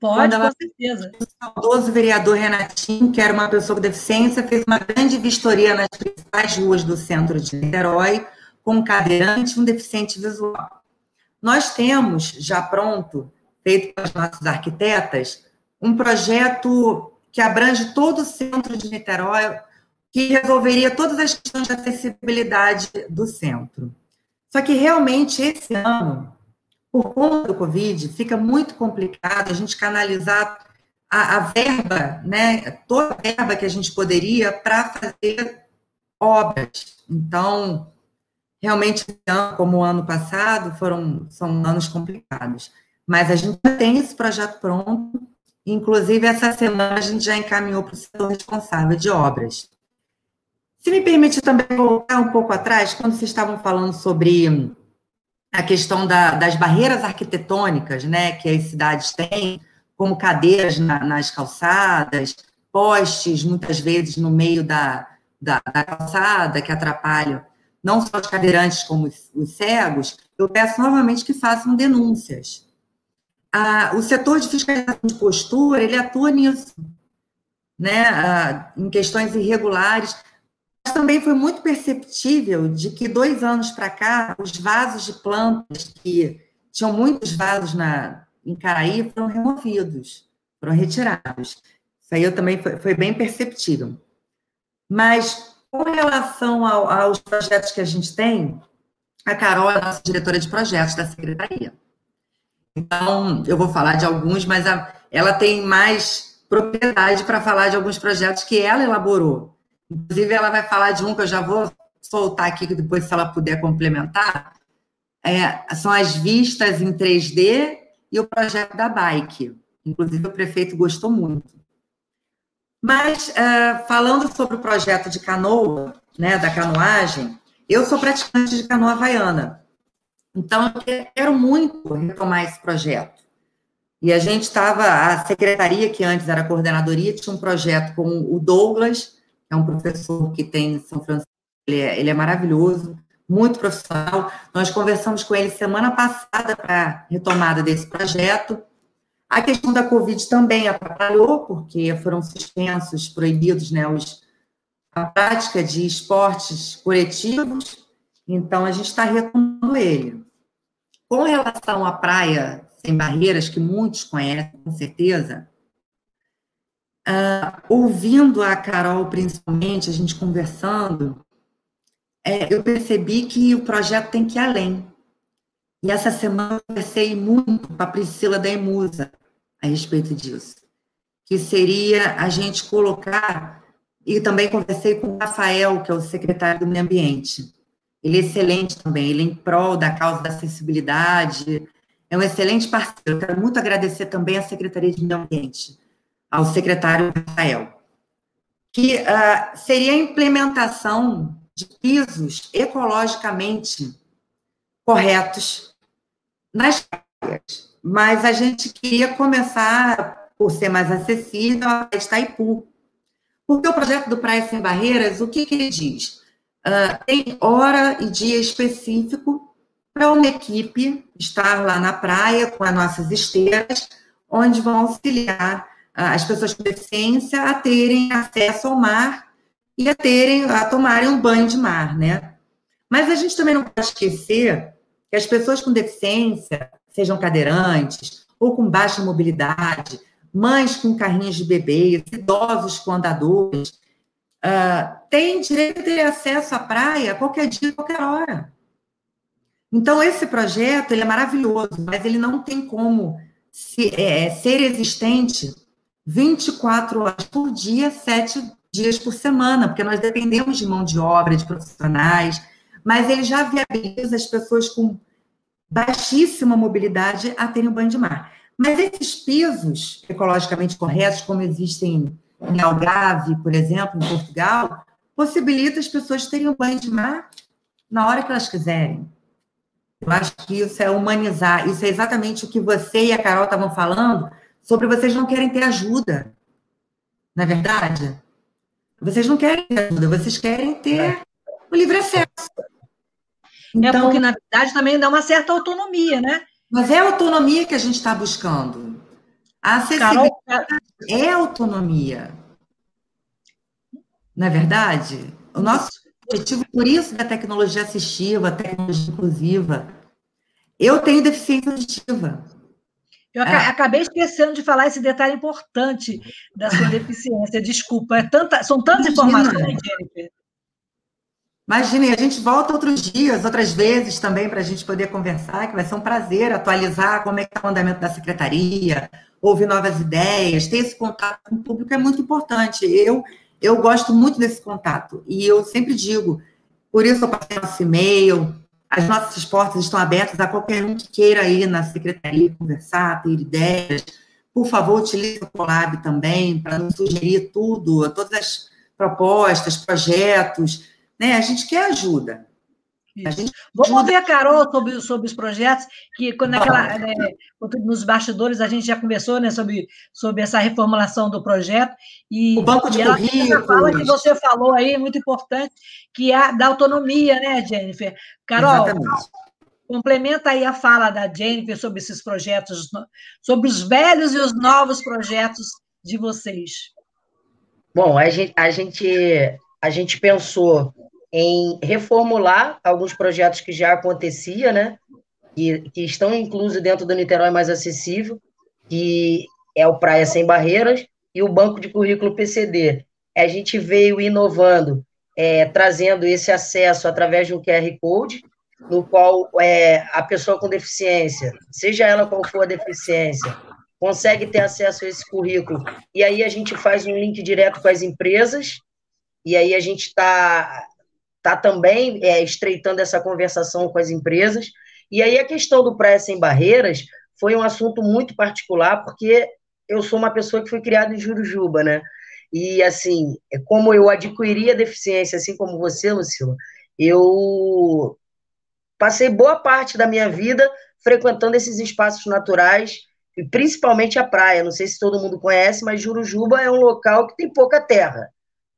Pode, ela, com certeza. O saudoso vereador Renatinho, que era uma pessoa com deficiência, fez uma grande vistoria nas principais ruas do centro de Niterói, com um cadeirante e um deficiente visual. Nós temos já pronto, feito com as nossas arquitetas, um projeto que abrange todo o centro de Niterói, que resolveria todas as questões de acessibilidade do centro. Só que realmente esse ano, por conta do Covid, fica muito complicado a gente canalizar a, a verba, né, toda a verba que a gente poderia para fazer obras. Então, realmente, como o ano passado, foram são anos complicados. Mas a gente já tem esse projeto pronto. Inclusive, essa semana a gente já encaminhou para o setor responsável de obras. Se me permite também voltar um pouco atrás, quando vocês estavam falando sobre a questão da, das barreiras arquitetônicas, né, que as cidades têm, como cadeiras na, nas calçadas, postes, muitas vezes, no meio da, da, da, calçada, que atrapalham não só os cadeirantes, como os, os cegos, eu peço novamente que façam denúncias. Ah, o setor de fiscalização de postura, ele atua nisso, né, ah, em questões irregulares, também foi muito perceptível de que dois anos para cá, os vasos de plantas, que tinham muitos vasos na, em Caraí, foram removidos, foram retirados. Isso aí eu também foi, foi bem perceptível. Mas, com relação ao, aos projetos que a gente tem, a Carol é a nossa diretora de projetos da Secretaria. Então, eu vou falar de alguns, mas a, ela tem mais propriedade para falar de alguns projetos que ela elaborou. Inclusive, ela vai falar de um que eu já vou soltar aqui, que depois, se ela puder complementar. É, são as vistas em 3D e o projeto da bike. Inclusive, o prefeito gostou muito. Mas, é, falando sobre o projeto de canoa, né, da canoagem, eu sou praticante de canoa havaiana. Então, eu quero muito retomar esse projeto. E a gente estava, a secretaria, que antes era coordenadoria, tinha um projeto com o Douglas, é um professor que tem em São Francisco, ele é, ele é maravilhoso, muito profissional. Nós conversamos com ele semana passada para retomada desse projeto. A questão da Covid também atrapalhou, porque foram suspensos, proibidos, né, os, a prática de esportes coletivos, então a gente está retomando ele. Com relação à praia sem barreiras, que muitos conhecem, com certeza, uh, ouvindo a Carol, principalmente, a gente conversando, é, eu percebi que o projeto tem que ir além. E essa semana eu conversei muito com a Priscila da Emusa a respeito disso, que seria a gente colocar, e também conversei com o Rafael, que é o secretário do Meio Ambiente. Ele é excelente também, ele é em prol da causa da acessibilidade, é um excelente parceiro. Quero muito agradecer também à Secretaria de Meio Ambiente, ao secretário Rafael, que uh, seria a implementação de pisos ecologicamente corretos nas praias. Mas a gente queria começar, por ser mais acessível, a Itaipu. Porque o projeto do Praia Sem Barreiras, o que, que ele diz? Uh, tem hora e dia específico para uma equipe estar lá na praia com as nossas esteiras, onde vão auxiliar uh, as pessoas com deficiência a terem acesso ao mar e a terem, a tomarem um banho de mar, né? Mas a gente também não pode esquecer que as pessoas com deficiência, sejam cadeirantes ou com baixa mobilidade, mães com carrinhos de bebês, idosos com andadores, uh, têm direito a ter acesso à praia qualquer dia, qualquer hora. Então, esse projeto ele é maravilhoso, mas ele não tem como se, é, ser existente 24 horas por dia, 7 dias por semana, porque nós dependemos de mão de obra, de profissionais, mas ele já viabiliza as pessoas com baixíssima mobilidade a terem o banho de mar. Mas esses pisos ecologicamente corretos, como existem em Algarve, por exemplo, em Portugal, possibilita as pessoas terem o banho de mar na hora que elas quiserem. Eu acho que isso é humanizar. Isso é exatamente o que você e a Carol estavam falando sobre vocês não querem ter ajuda. Não é verdade? Vocês não querem ajuda, vocês querem ter o livre acesso. Então, é porque, na verdade, também dá uma certa autonomia, né? Mas é a autonomia que a gente está buscando. A acessibilidade Carol... é autonomia. Não é verdade? O nosso objetivo, por isso, da tecnologia assistiva, tecnologia inclusiva. Eu tenho deficiência auditiva. Eu é. acabei esquecendo de falar esse detalhe importante da sua deficiência. Desculpa, é tanta, são tantas Imagina. informações, Jennifer. Imagina, e a gente volta outros dias, outras vezes também, para a gente poder conversar, que vai ser um prazer atualizar como é que está o andamento da secretaria, ouvir novas ideias, ter esse contato com o público é muito importante. Eu, eu gosto muito desse contato, e eu sempre digo, por isso eu passei nosso e-mail, as nossas portas estão abertas a qualquer um que queira ir na secretaria conversar, ter ideias. Por favor, utilize o Colab também para nos sugerir tudo, todas as propostas, projetos. Né? A gente quer ajuda. Vamos ouvir a Carol sobre, sobre os projetos, que quando aquela, né, nos bastidores a gente já conversou né, sobre, sobre essa reformulação do projeto. E, o banco de e ela currículos. fala que você falou aí, muito importante, que é da autonomia, né, Jennifer? Carol, Exatamente. complementa aí a fala da Jennifer sobre esses projetos, sobre os velhos e os novos projetos de vocês. Bom, a gente, a gente, a gente pensou em reformular alguns projetos que já acontecia, né? Que, que estão inclusos dentro do Niterói Mais Acessível, que é o Praia Sem Barreiras e o Banco de Currículo PCD. A gente veio inovando, é, trazendo esse acesso através de um QR Code, no qual é, a pessoa com deficiência, seja ela qual for a deficiência, consegue ter acesso a esse currículo. E aí a gente faz um link direto com as empresas, e aí a gente está está também é, estreitando essa conversação com as empresas. E aí a questão do Praia Sem Barreiras foi um assunto muito particular, porque eu sou uma pessoa que foi criada em Jurujuba, né? E, assim, é como eu adquiri a deficiência, assim como você, Lucila, eu passei boa parte da minha vida frequentando esses espaços naturais principalmente a praia. Não sei se todo mundo conhece, mas Jurujuba é um local que tem pouca terra.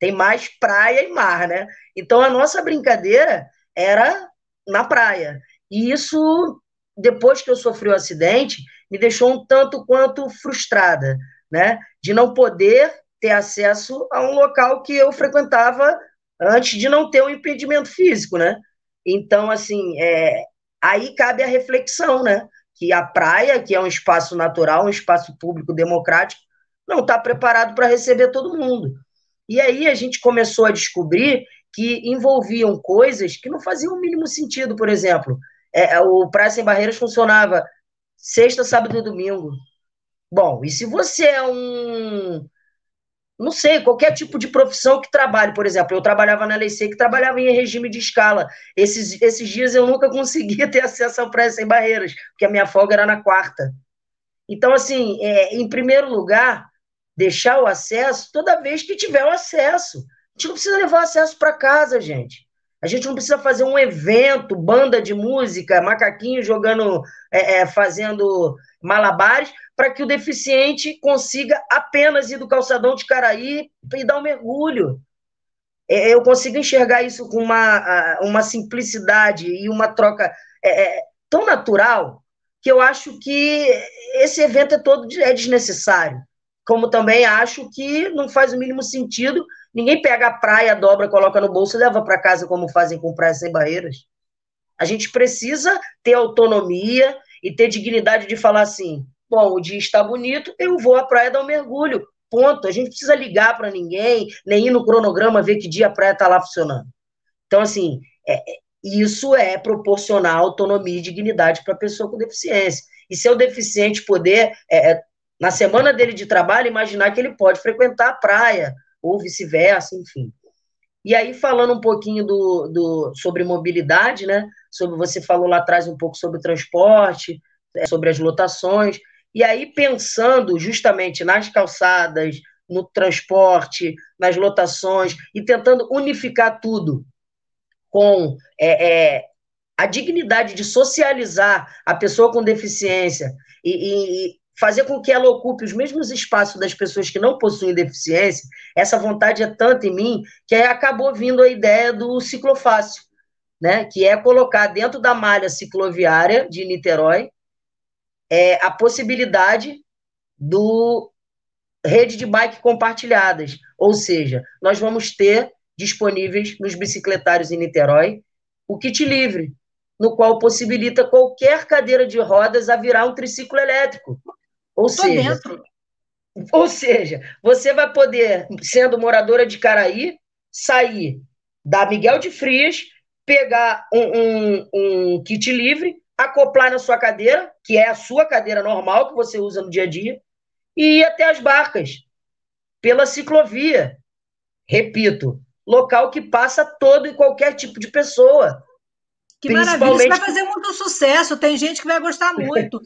Tem mais praia e mar, né? Então a nossa brincadeira era na praia. E isso, depois que eu sofri o acidente, me deixou um tanto quanto frustrada, né? De não poder ter acesso a um local que eu frequentava antes de não ter um impedimento físico, né? Então, assim, é, aí cabe a reflexão, né? Que a praia, que é um espaço natural, um espaço público democrático, não está preparado para receber todo mundo. E aí a gente começou a descobrir que envolviam coisas que não faziam o mínimo sentido. Por exemplo, é, o Praia Sem Barreiras funcionava sexta, sábado e domingo. Bom, e se você é um não sei, qualquer tipo de profissão que trabalhe, por exemplo, eu trabalhava na LEC que trabalhava em regime de escala. Esses, esses dias eu nunca conseguia ter acesso ao prédio sem barreiras, porque a minha folga era na quarta. Então, assim, é, em primeiro lugar, deixar o acesso toda vez que tiver o acesso. A gente não precisa levar o acesso para casa, gente. A gente não precisa fazer um evento, banda de música, macaquinho jogando, é, é, fazendo malabares, para que o deficiente consiga apenas ir do calçadão de Caraí e dar um mergulho. É, eu consigo enxergar isso com uma, uma simplicidade e uma troca é, é, tão natural que eu acho que esse evento é todo é desnecessário. Como também acho que não faz o mínimo sentido Ninguém pega a praia, dobra, coloca no bolso e leva para casa como fazem com praia sem barreiras. A gente precisa ter autonomia e ter dignidade de falar assim: bom, o dia está bonito, eu vou à praia dar um mergulho. Ponto. A gente precisa ligar para ninguém, nem ir no cronograma ver que dia a praia está lá funcionando. Então, assim, é, é isso é proporcionar autonomia e dignidade para a pessoa com deficiência. E se é o deficiente poder, é, é, na semana dele de trabalho, imaginar que ele pode frequentar a praia, ou vice-versa, enfim. E aí, falando um pouquinho do, do, sobre mobilidade, né? Sobre, você falou lá atrás um pouco sobre transporte, é, sobre as lotações, e aí pensando justamente nas calçadas, no transporte, nas lotações, e tentando unificar tudo com é, é, a dignidade de socializar a pessoa com deficiência e, e, fazer com que ela ocupe os mesmos espaços das pessoas que não possuem deficiência, essa vontade é tanta em mim que acabou vindo a ideia do ciclofácil, né? que é colocar dentro da malha cicloviária de Niterói é, a possibilidade do rede de bike compartilhadas, ou seja, nós vamos ter disponíveis nos bicicletários em Niterói o kit livre, no qual possibilita qualquer cadeira de rodas a virar um triciclo elétrico. Ou Tô seja, dentro. ou seja, você vai poder, sendo moradora de Caraí, sair da Miguel de Frias, pegar um, um, um kit livre, acoplar na sua cadeira, que é a sua cadeira normal que você usa no dia a dia, e ir até as barcas, pela ciclovia. Repito, local que passa todo e qualquer tipo de pessoa. Que maravilha, isso vai fazer muito sucesso, tem gente que vai gostar muito.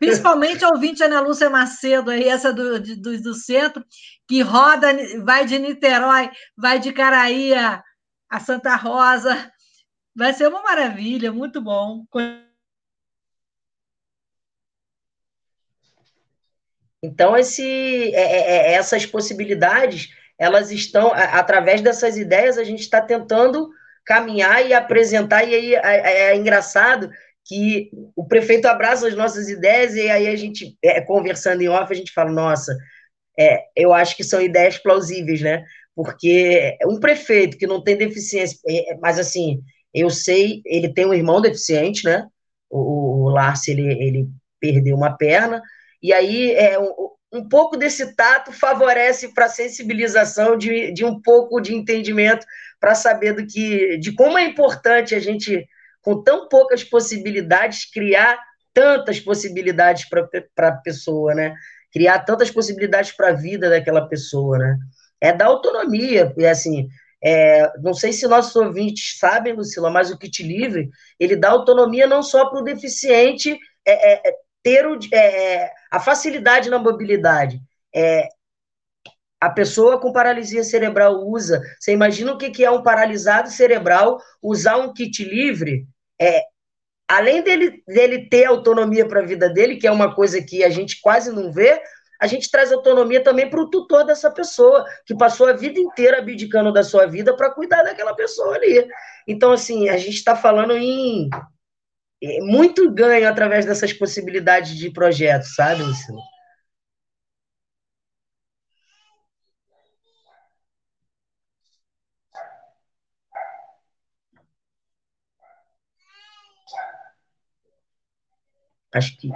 Principalmente a ouvinte Ana Lúcia Macedo, aí, essa do, do, do centro, que roda, vai de Niterói, vai de Caraí a, Santa Rosa. Vai ser uma maravilha, muito bom. Então, esse, é, é, é essas possibilidades, elas estão, através dessas ideias, a gente está tentando caminhar e apresentar, e aí é engraçado que o prefeito abraça as nossas ideias e aí a gente, é, conversando em off, a gente fala, nossa, é, eu acho que são ideias plausíveis, né? Porque um prefeito que não tem deficiência, é, mas assim, eu sei, ele tem um irmão deficiente, né? O, o ele, ele perdeu uma perna, e aí é, um, um pouco desse tato favorece para a sensibilização de, de um pouco de entendimento para saber do que, de como é importante a gente com tão poucas possibilidades, criar tantas possibilidades para a pessoa, né? Criar tantas possibilidades para a vida daquela pessoa, né? É dar autonomia, e assim, é, não sei se nossos ouvintes sabem, Lucila, mas o Kit Livre, ele dá autonomia não só para o deficiente é, é, é ter o, é, é, a facilidade na mobilidade, é, a pessoa com paralisia cerebral usa. Você imagina o que é um paralisado cerebral usar um kit livre? É, além dele, dele ter autonomia para a vida dele, que é uma coisa que a gente quase não vê, a gente traz autonomia também para o tutor dessa pessoa, que passou a vida inteira abdicando da sua vida para cuidar daquela pessoa ali. Então, assim, a gente está falando em muito ganho através dessas possibilidades de projetos, sabe, Luciano? Acho que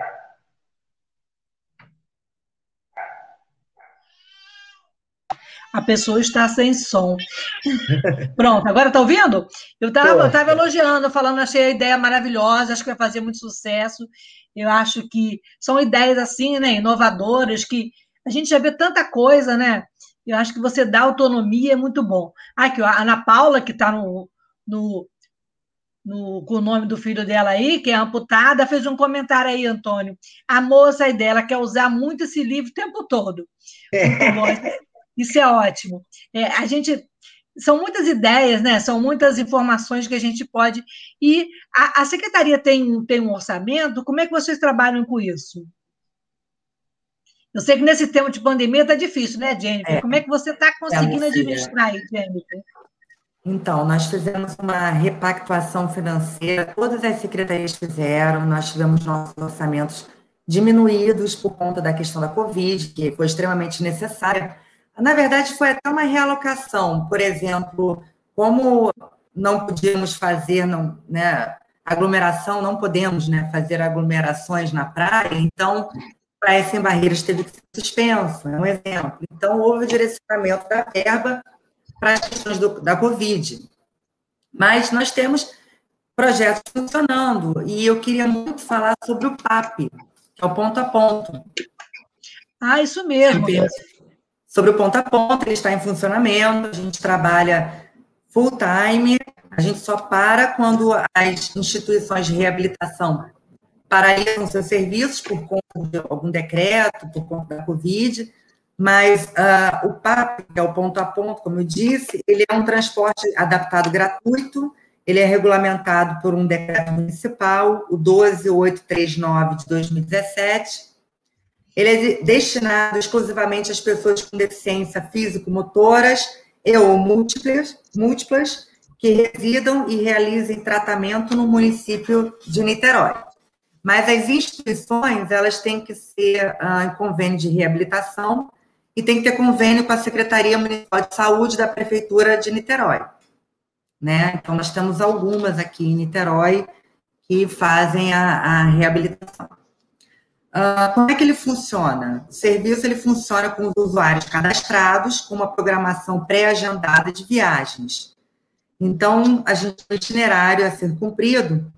a pessoa está sem som. Pronto, agora está ouvindo? Eu estava tava elogiando, falando, achei a ideia maravilhosa, acho que vai fazer muito sucesso. Eu acho que são ideias assim, né, inovadoras, que a gente já vê tanta coisa, né? Eu acho que você dá autonomia é muito bom. Aqui, a Ana Paula, que está no, no, no, com o nome do filho dela aí, que é amputada, fez um comentário aí, Antônio. A moça aí dela quer usar muito esse livro o tempo todo. Muito bom. Isso é ótimo. É, a gente são muitas ideias, né? São muitas informações que a gente pode. E a, a, secretaria tem, tem um orçamento. Como é que vocês trabalham com isso? Eu sei que nesse tempo de pandemia está difícil, né, Jennifer? É. Como é que você está conseguindo é, administrar aí, Jennifer? Então, nós fizemos uma repactuação financeira, todas as secretarias fizeram, nós tivemos nossos orçamentos diminuídos por conta da questão da Covid, que foi extremamente necessária, na verdade, foi até uma realocação. Por exemplo, como não podíamos fazer não, né, aglomeração, não podemos né, fazer aglomerações na praia, então Praia Sem Barreiras teve que ser suspenso, é um exemplo. Então, houve o direcionamento da verba para as questões do, da Covid. Mas nós temos projetos funcionando, e eu queria muito falar sobre o PAP, que é o ponto a ponto. Ah, isso mesmo. Sobre o ponto a ponto, ele está em funcionamento, a gente trabalha full time, a gente só para quando as instituições de reabilitação paralisam seus serviços por conta de algum decreto, por conta da Covid, mas uh, o PAP, que é o ponto a ponto, como eu disse, ele é um transporte adaptado gratuito, ele é regulamentado por um decreto municipal, o 12839 de 2017, ele é destinado exclusivamente às pessoas com deficiência físico-motoras e ou múltiplas, múltiplas que residam e realizem tratamento no município de Niterói. Mas as instituições, elas têm que ser ah, em convênio de reabilitação e tem que ter convênio com a Secretaria Municipal de Saúde da Prefeitura de Niterói. Né? Então, nós temos algumas aqui em Niterói que fazem a, a reabilitação. Uh, como é que ele funciona? O serviço ele funciona com os usuários cadastrados, com uma programação pré-agendada de viagens. Então, a gente tem um itinerário a ser cumprido.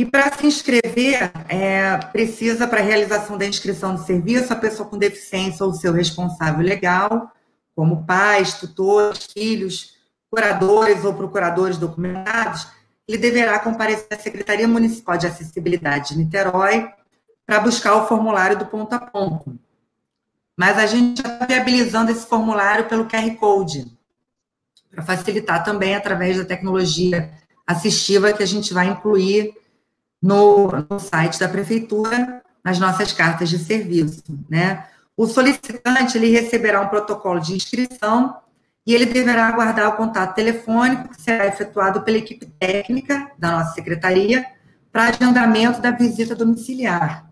E para se inscrever, é, precisa, para a realização da inscrição do serviço, a pessoa com deficiência ou seu responsável legal, como pais, tutores, filhos, curadores ou procuradores documentados, ele deverá comparecer à Secretaria Municipal de Acessibilidade de Niterói para buscar o formulário do ponto a ponto. Mas a gente está viabilizando esse formulário pelo QR Code, para facilitar também através da tecnologia assistiva que a gente vai incluir no, no site da prefeitura, nas nossas cartas de serviço, né? O solicitante ele receberá um protocolo de inscrição e ele deverá aguardar o contato telefônico que será efetuado pela equipe técnica da nossa secretaria para agendamento da visita domiciliar.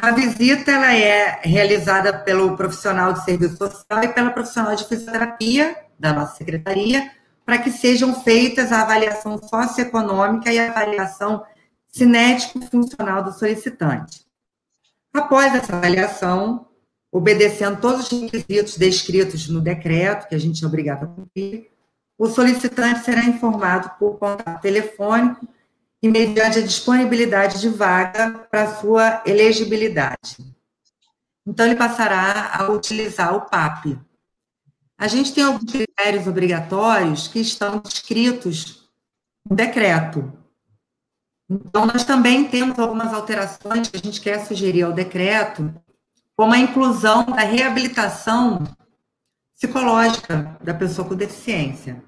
A visita ela é realizada pelo profissional de serviço social e pela profissional de fisioterapia da nossa secretaria, para que sejam feitas a avaliação socioeconômica e a avaliação cinético-funcional do solicitante. Após essa avaliação, obedecendo todos os requisitos descritos no decreto, que a gente é obrigado a cumprir, o solicitante será informado por contato telefônico e mediante a disponibilidade de vaga para sua elegibilidade. Então, ele passará a utilizar o PAP. A gente tem alguns critérios obrigatórios que estão descritos no decreto. Então, nós também temos algumas alterações que a gente quer sugerir ao decreto, como a inclusão da reabilitação psicológica da pessoa com deficiência.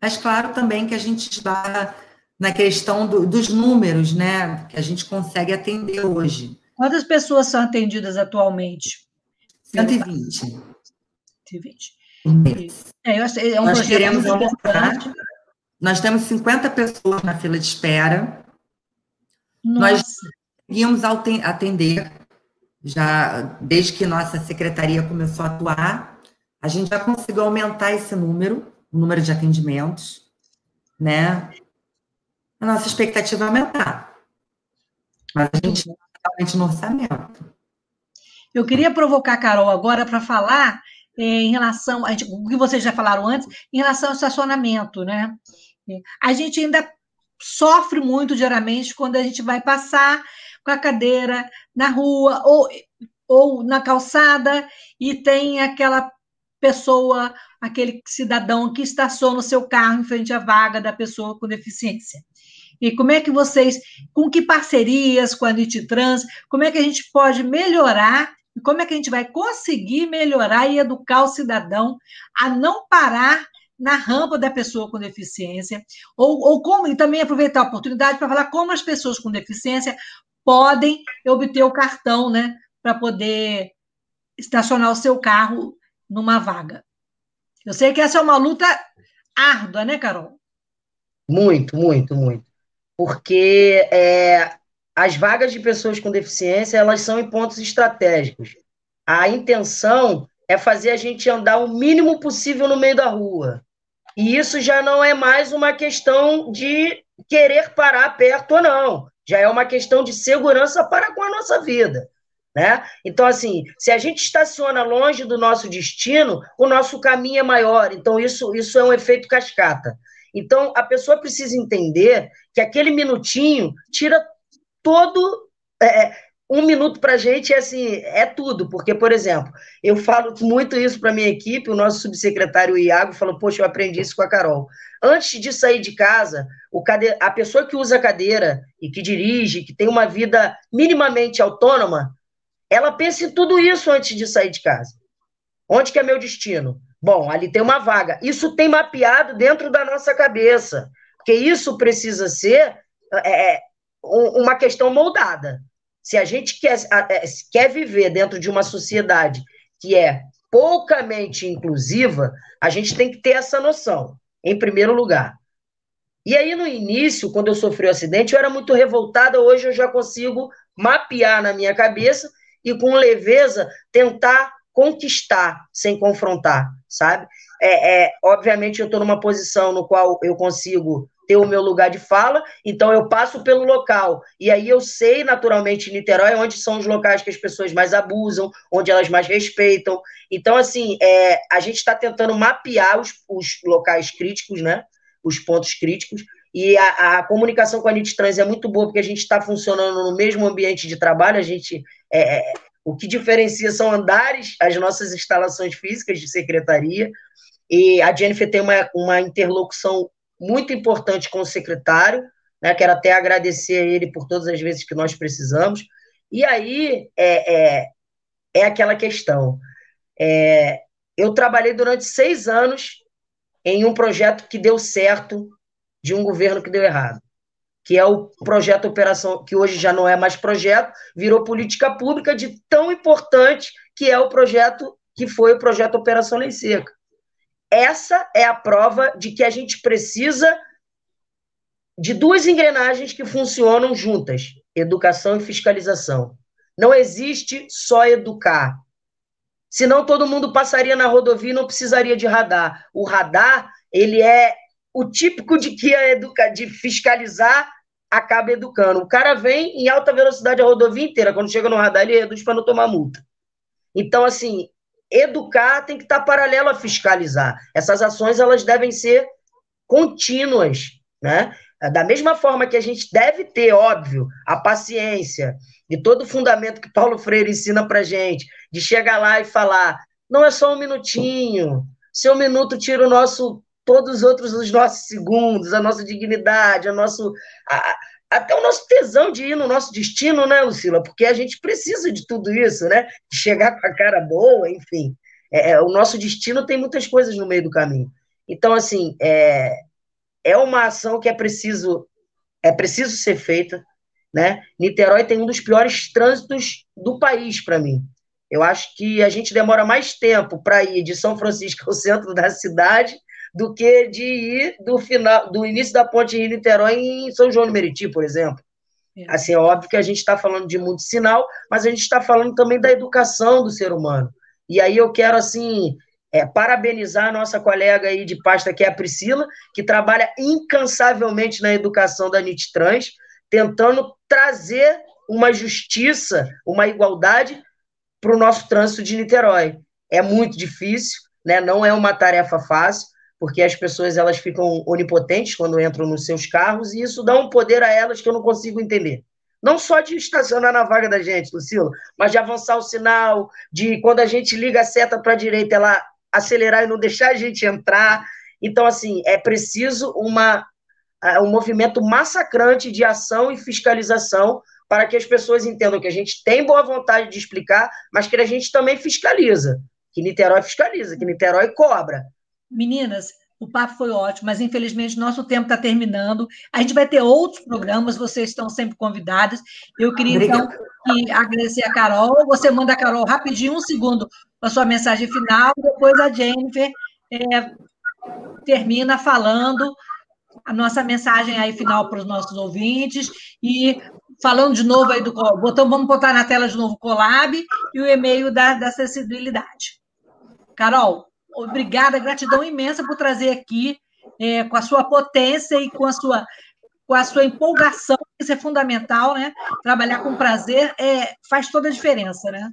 Mas, claro, também que a gente esbarra na questão do, dos números, né, que a gente consegue atender hoje. Quantas pessoas são atendidas atualmente? 120. 120. É, é um nós queremos aumentar. Nós temos 50 pessoas na fila de espera. Nossa. Nós conseguimos atender, já desde que nossa secretaria começou a atuar, a gente já conseguiu aumentar esse número, o número de atendimentos, né? A nossa expectativa é aumentar. Mas a gente está totalmente no orçamento. Eu queria provocar a Carol agora para falar em relação, a gente, o que vocês já falaram antes, em relação ao estacionamento, né? A gente ainda sofre muito diariamente quando a gente vai passar com a cadeira na rua ou, ou na calçada e tem aquela pessoa, aquele cidadão que estaciona o seu carro em frente à vaga da pessoa com deficiência. E como é que vocês, com que parcerias com a Trans, como é que a gente pode melhorar como é que a gente vai conseguir melhorar e educar o cidadão a não parar na rampa da pessoa com deficiência, ou, ou como, e também aproveitar a oportunidade para falar como as pessoas com deficiência podem obter o cartão, né, para poder estacionar o seu carro numa vaga. Eu sei que essa é uma luta árdua, né, Carol? Muito, muito, muito. Porque é, as vagas de pessoas com deficiência, elas são em pontos estratégicos. A intenção é fazer a gente andar o mínimo possível no meio da rua. E isso já não é mais uma questão de querer parar perto ou não. Já é uma questão de segurança para com a nossa vida. Né? Então, assim, se a gente estaciona longe do nosso destino, o nosso caminho é maior. Então, isso, isso é um efeito cascata. Então, a pessoa precisa entender que aquele minutinho tira todo. É, um minuto para a gente é assim, é tudo, porque, por exemplo, eu falo muito isso para minha equipe, o nosso subsecretário Iago falou, poxa, eu aprendi isso com a Carol. Antes de sair de casa, cade... a pessoa que usa cadeira e que dirige, que tem uma vida minimamente autônoma, ela pensa em tudo isso antes de sair de casa. Onde que é meu destino? Bom, ali tem uma vaga. Isso tem mapeado dentro da nossa cabeça, porque isso precisa ser é, uma questão moldada. Se a gente quer, é, quer viver dentro de uma sociedade que é poucamente inclusiva, a gente tem que ter essa noção, em primeiro lugar. E aí, no início, quando eu sofri o acidente, eu era muito revoltada, hoje eu já consigo mapear na minha cabeça e, com leveza, tentar conquistar sem confrontar, sabe? É, é obviamente, eu estou numa posição no qual eu consigo ter o meu lugar de fala, então eu passo pelo local. E aí eu sei, naturalmente, Niterói, onde são os locais que as pessoas mais abusam, onde elas mais respeitam. Então, assim, é, a gente está tentando mapear os, os, locais críticos, né? Os pontos críticos. E a, a comunicação com a NIT Trans é muito boa, porque a gente está funcionando no mesmo ambiente de trabalho, a gente. É, é, o que diferencia são andares, as nossas instalações físicas de secretaria, e a Jennifer tem uma, uma interlocução muito importante com o secretário, né? Quero até agradecer a ele por todas as vezes que nós precisamos. E aí é, é, é aquela questão. É, eu trabalhei durante seis anos em um projeto que deu certo de um governo que deu errado, que é o projeto Operação, que hoje já não é mais projeto, virou política pública de tão importante que é o projeto que foi o projeto Operação Lei Seca. Essa é a prova de que a gente precisa de duas engrenagens que funcionam juntas: educação e fiscalização. Não existe só educar. Senão todo mundo passaria na rodovia e não precisaria de radar. O radar, ele é o típico de que a educa de fiscalizar acaba educando. O cara vem em alta velocidade a rodovia inteira, quando chega no radar ele reduz para não tomar multa. Então, assim, educar tem que estar paralelo a fiscalizar. Essas ações elas devem ser contínuas, né? Da mesma forma que a gente deve ter, óbvio, a paciência e todo o fundamento que Paulo Freire ensina para gente, de chegar lá e falar, não é só um minutinho, seu minuto tira o nosso, todos os outros os nossos segundos, a nossa dignidade, a nosso, a, até o nosso tesão de ir no nosso destino, né, Lucila? Porque a gente precisa de tudo isso, né? De chegar com a cara boa, enfim. É, é, o nosso destino tem muitas coisas no meio do caminho. Então, assim, é, é uma ação que é preciso é preciso ser feita, né? Niterói tem um dos piores trânsitos do país para mim. Eu acho que a gente demora mais tempo para ir de São Francisco ao centro da cidade do que de ir do final, do início da ponte Rio-Niterói em São João do Meriti, por exemplo. É. Assim, é óbvio que a gente está falando de muito sinal, mas a gente está falando também da educação do ser humano. E aí eu quero, assim, é, parabenizar a nossa colega aí de pasta, que é a Priscila, que trabalha incansavelmente na educação da NIT Trans, tentando trazer uma justiça, uma igualdade para o nosso trânsito de Niterói. É muito difícil, né? não é uma tarefa fácil, porque as pessoas elas ficam onipotentes quando entram nos seus carros, e isso dá um poder a elas que eu não consigo entender. Não só de estacionar na vaga da gente, Lucila, mas de avançar o sinal, de quando a gente liga a seta para a direita, ela acelerar e não deixar a gente entrar. Então, assim, é preciso uma, um movimento massacrante de ação e fiscalização para que as pessoas entendam que a gente tem boa vontade de explicar, mas que a gente também fiscaliza, que Niterói fiscaliza, que Niterói cobra. Meninas, o papo foi ótimo, mas infelizmente nosso tempo está terminando. A gente vai ter outros programas, vocês estão sempre convidados. Eu queria, então, que agradecer a Carol. Você manda a Carol rapidinho, um segundo, a sua mensagem final, depois a Jennifer é, termina falando a nossa mensagem aí final para os nossos ouvintes e falando de novo aí do botão, vamos botar na tela de novo o Colab e o e-mail da, da acessibilidade. Carol, obrigada, gratidão imensa por trazer aqui é, com a sua potência e com a sua com a sua empolgação, isso é fundamental, né? Trabalhar com prazer é, faz toda a diferença, né?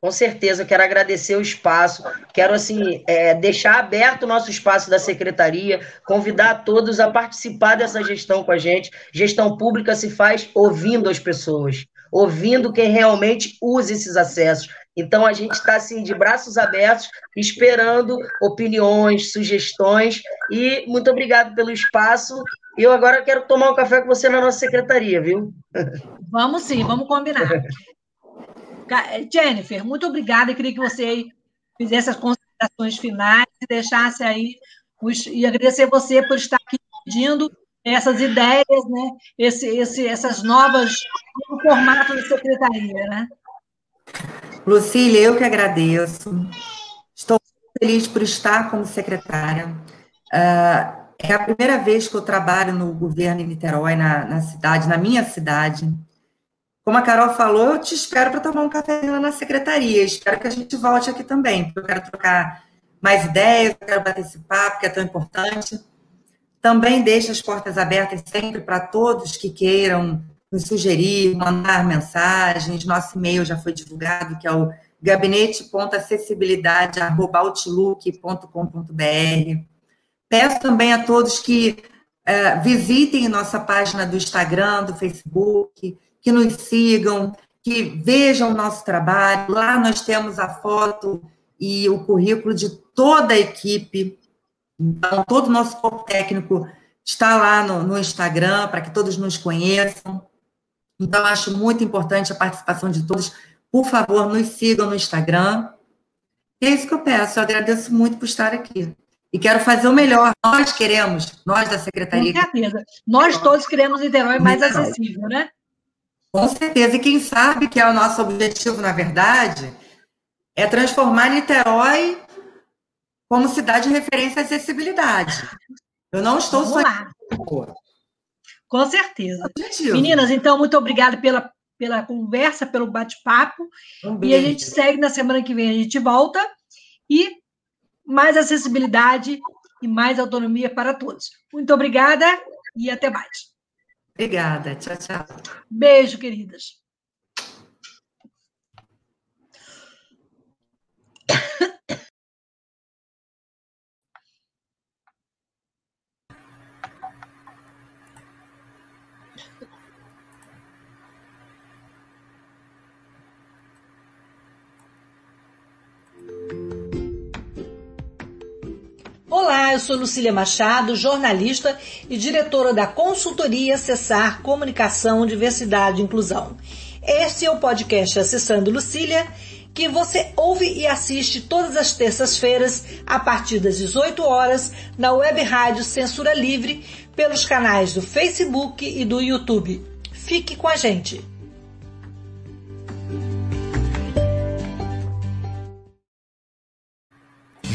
Com certeza, quero agradecer o espaço, quero assim é, deixar aberto o nosso espaço da secretaria, convidar todos a participar dessa gestão com a gente. Gestão pública se faz ouvindo as pessoas, ouvindo quem realmente usa esses acessos. Então a gente está assim de braços abertos, esperando opiniões, sugestões e muito obrigado pelo espaço. Eu agora quero tomar um café com você na nossa secretaria, viu? Vamos sim, vamos combinar. Jennifer, muito obrigada. Eu queria que você fizesse as considerações finais e deixasse aí os, e agradecer você por estar aqui pedindo essas ideias, né? Esse, esse, essas novas no formato de secretaria, né? Lucília, eu que agradeço. Estou feliz por estar como secretária. Uh, é a primeira vez que eu trabalho no governo em Niterói, na, na cidade, na minha cidade. Como a Carol falou, eu te espero para tomar um café lá na secretaria. Espero que a gente volte aqui também, porque eu quero trocar mais ideias, eu quero bater esse papo que é tão importante. Também deixo as portas abertas sempre para todos que queiram nos sugerir, mandar mensagens. Nosso e-mail já foi divulgado, que é o gabinete.acessibilidade.outlook.com.br. Peço também a todos que uh, visitem nossa página do Instagram, do Facebook, que nos sigam, que vejam o nosso trabalho. Lá nós temos a foto e o currículo de toda a equipe. Então, todo o nosso corpo técnico está lá no, no Instagram, para que todos nos conheçam. Então, acho muito importante a participação de todos. Por favor, nos sigam no Instagram. E é isso que eu peço. Eu agradeço muito por estar aqui. E quero fazer o melhor. Nós queremos, nós da Secretaria. Com certeza. Nós todos queremos Niterói mais acessível, né? Com certeza. E quem sabe que é o nosso objetivo, na verdade, é transformar Niterói como cidade de referência à acessibilidade. Eu não estou só. Com certeza. Meninas, então, muito obrigada pela, pela conversa, pelo bate-papo. Um e a gente segue na semana que vem, a gente volta. E mais acessibilidade e mais autonomia para todos. Muito obrigada e até mais. Obrigada. Tchau, tchau. Beijo, queridas. Olá, eu sou Lucília Machado, jornalista e diretora da consultoria Acessar Comunicação, Diversidade e Inclusão. Este é o podcast Acessando Lucília, que você ouve e assiste todas as terças-feiras, a partir das 18 horas, na web rádio Censura Livre, pelos canais do Facebook e do YouTube. Fique com a gente!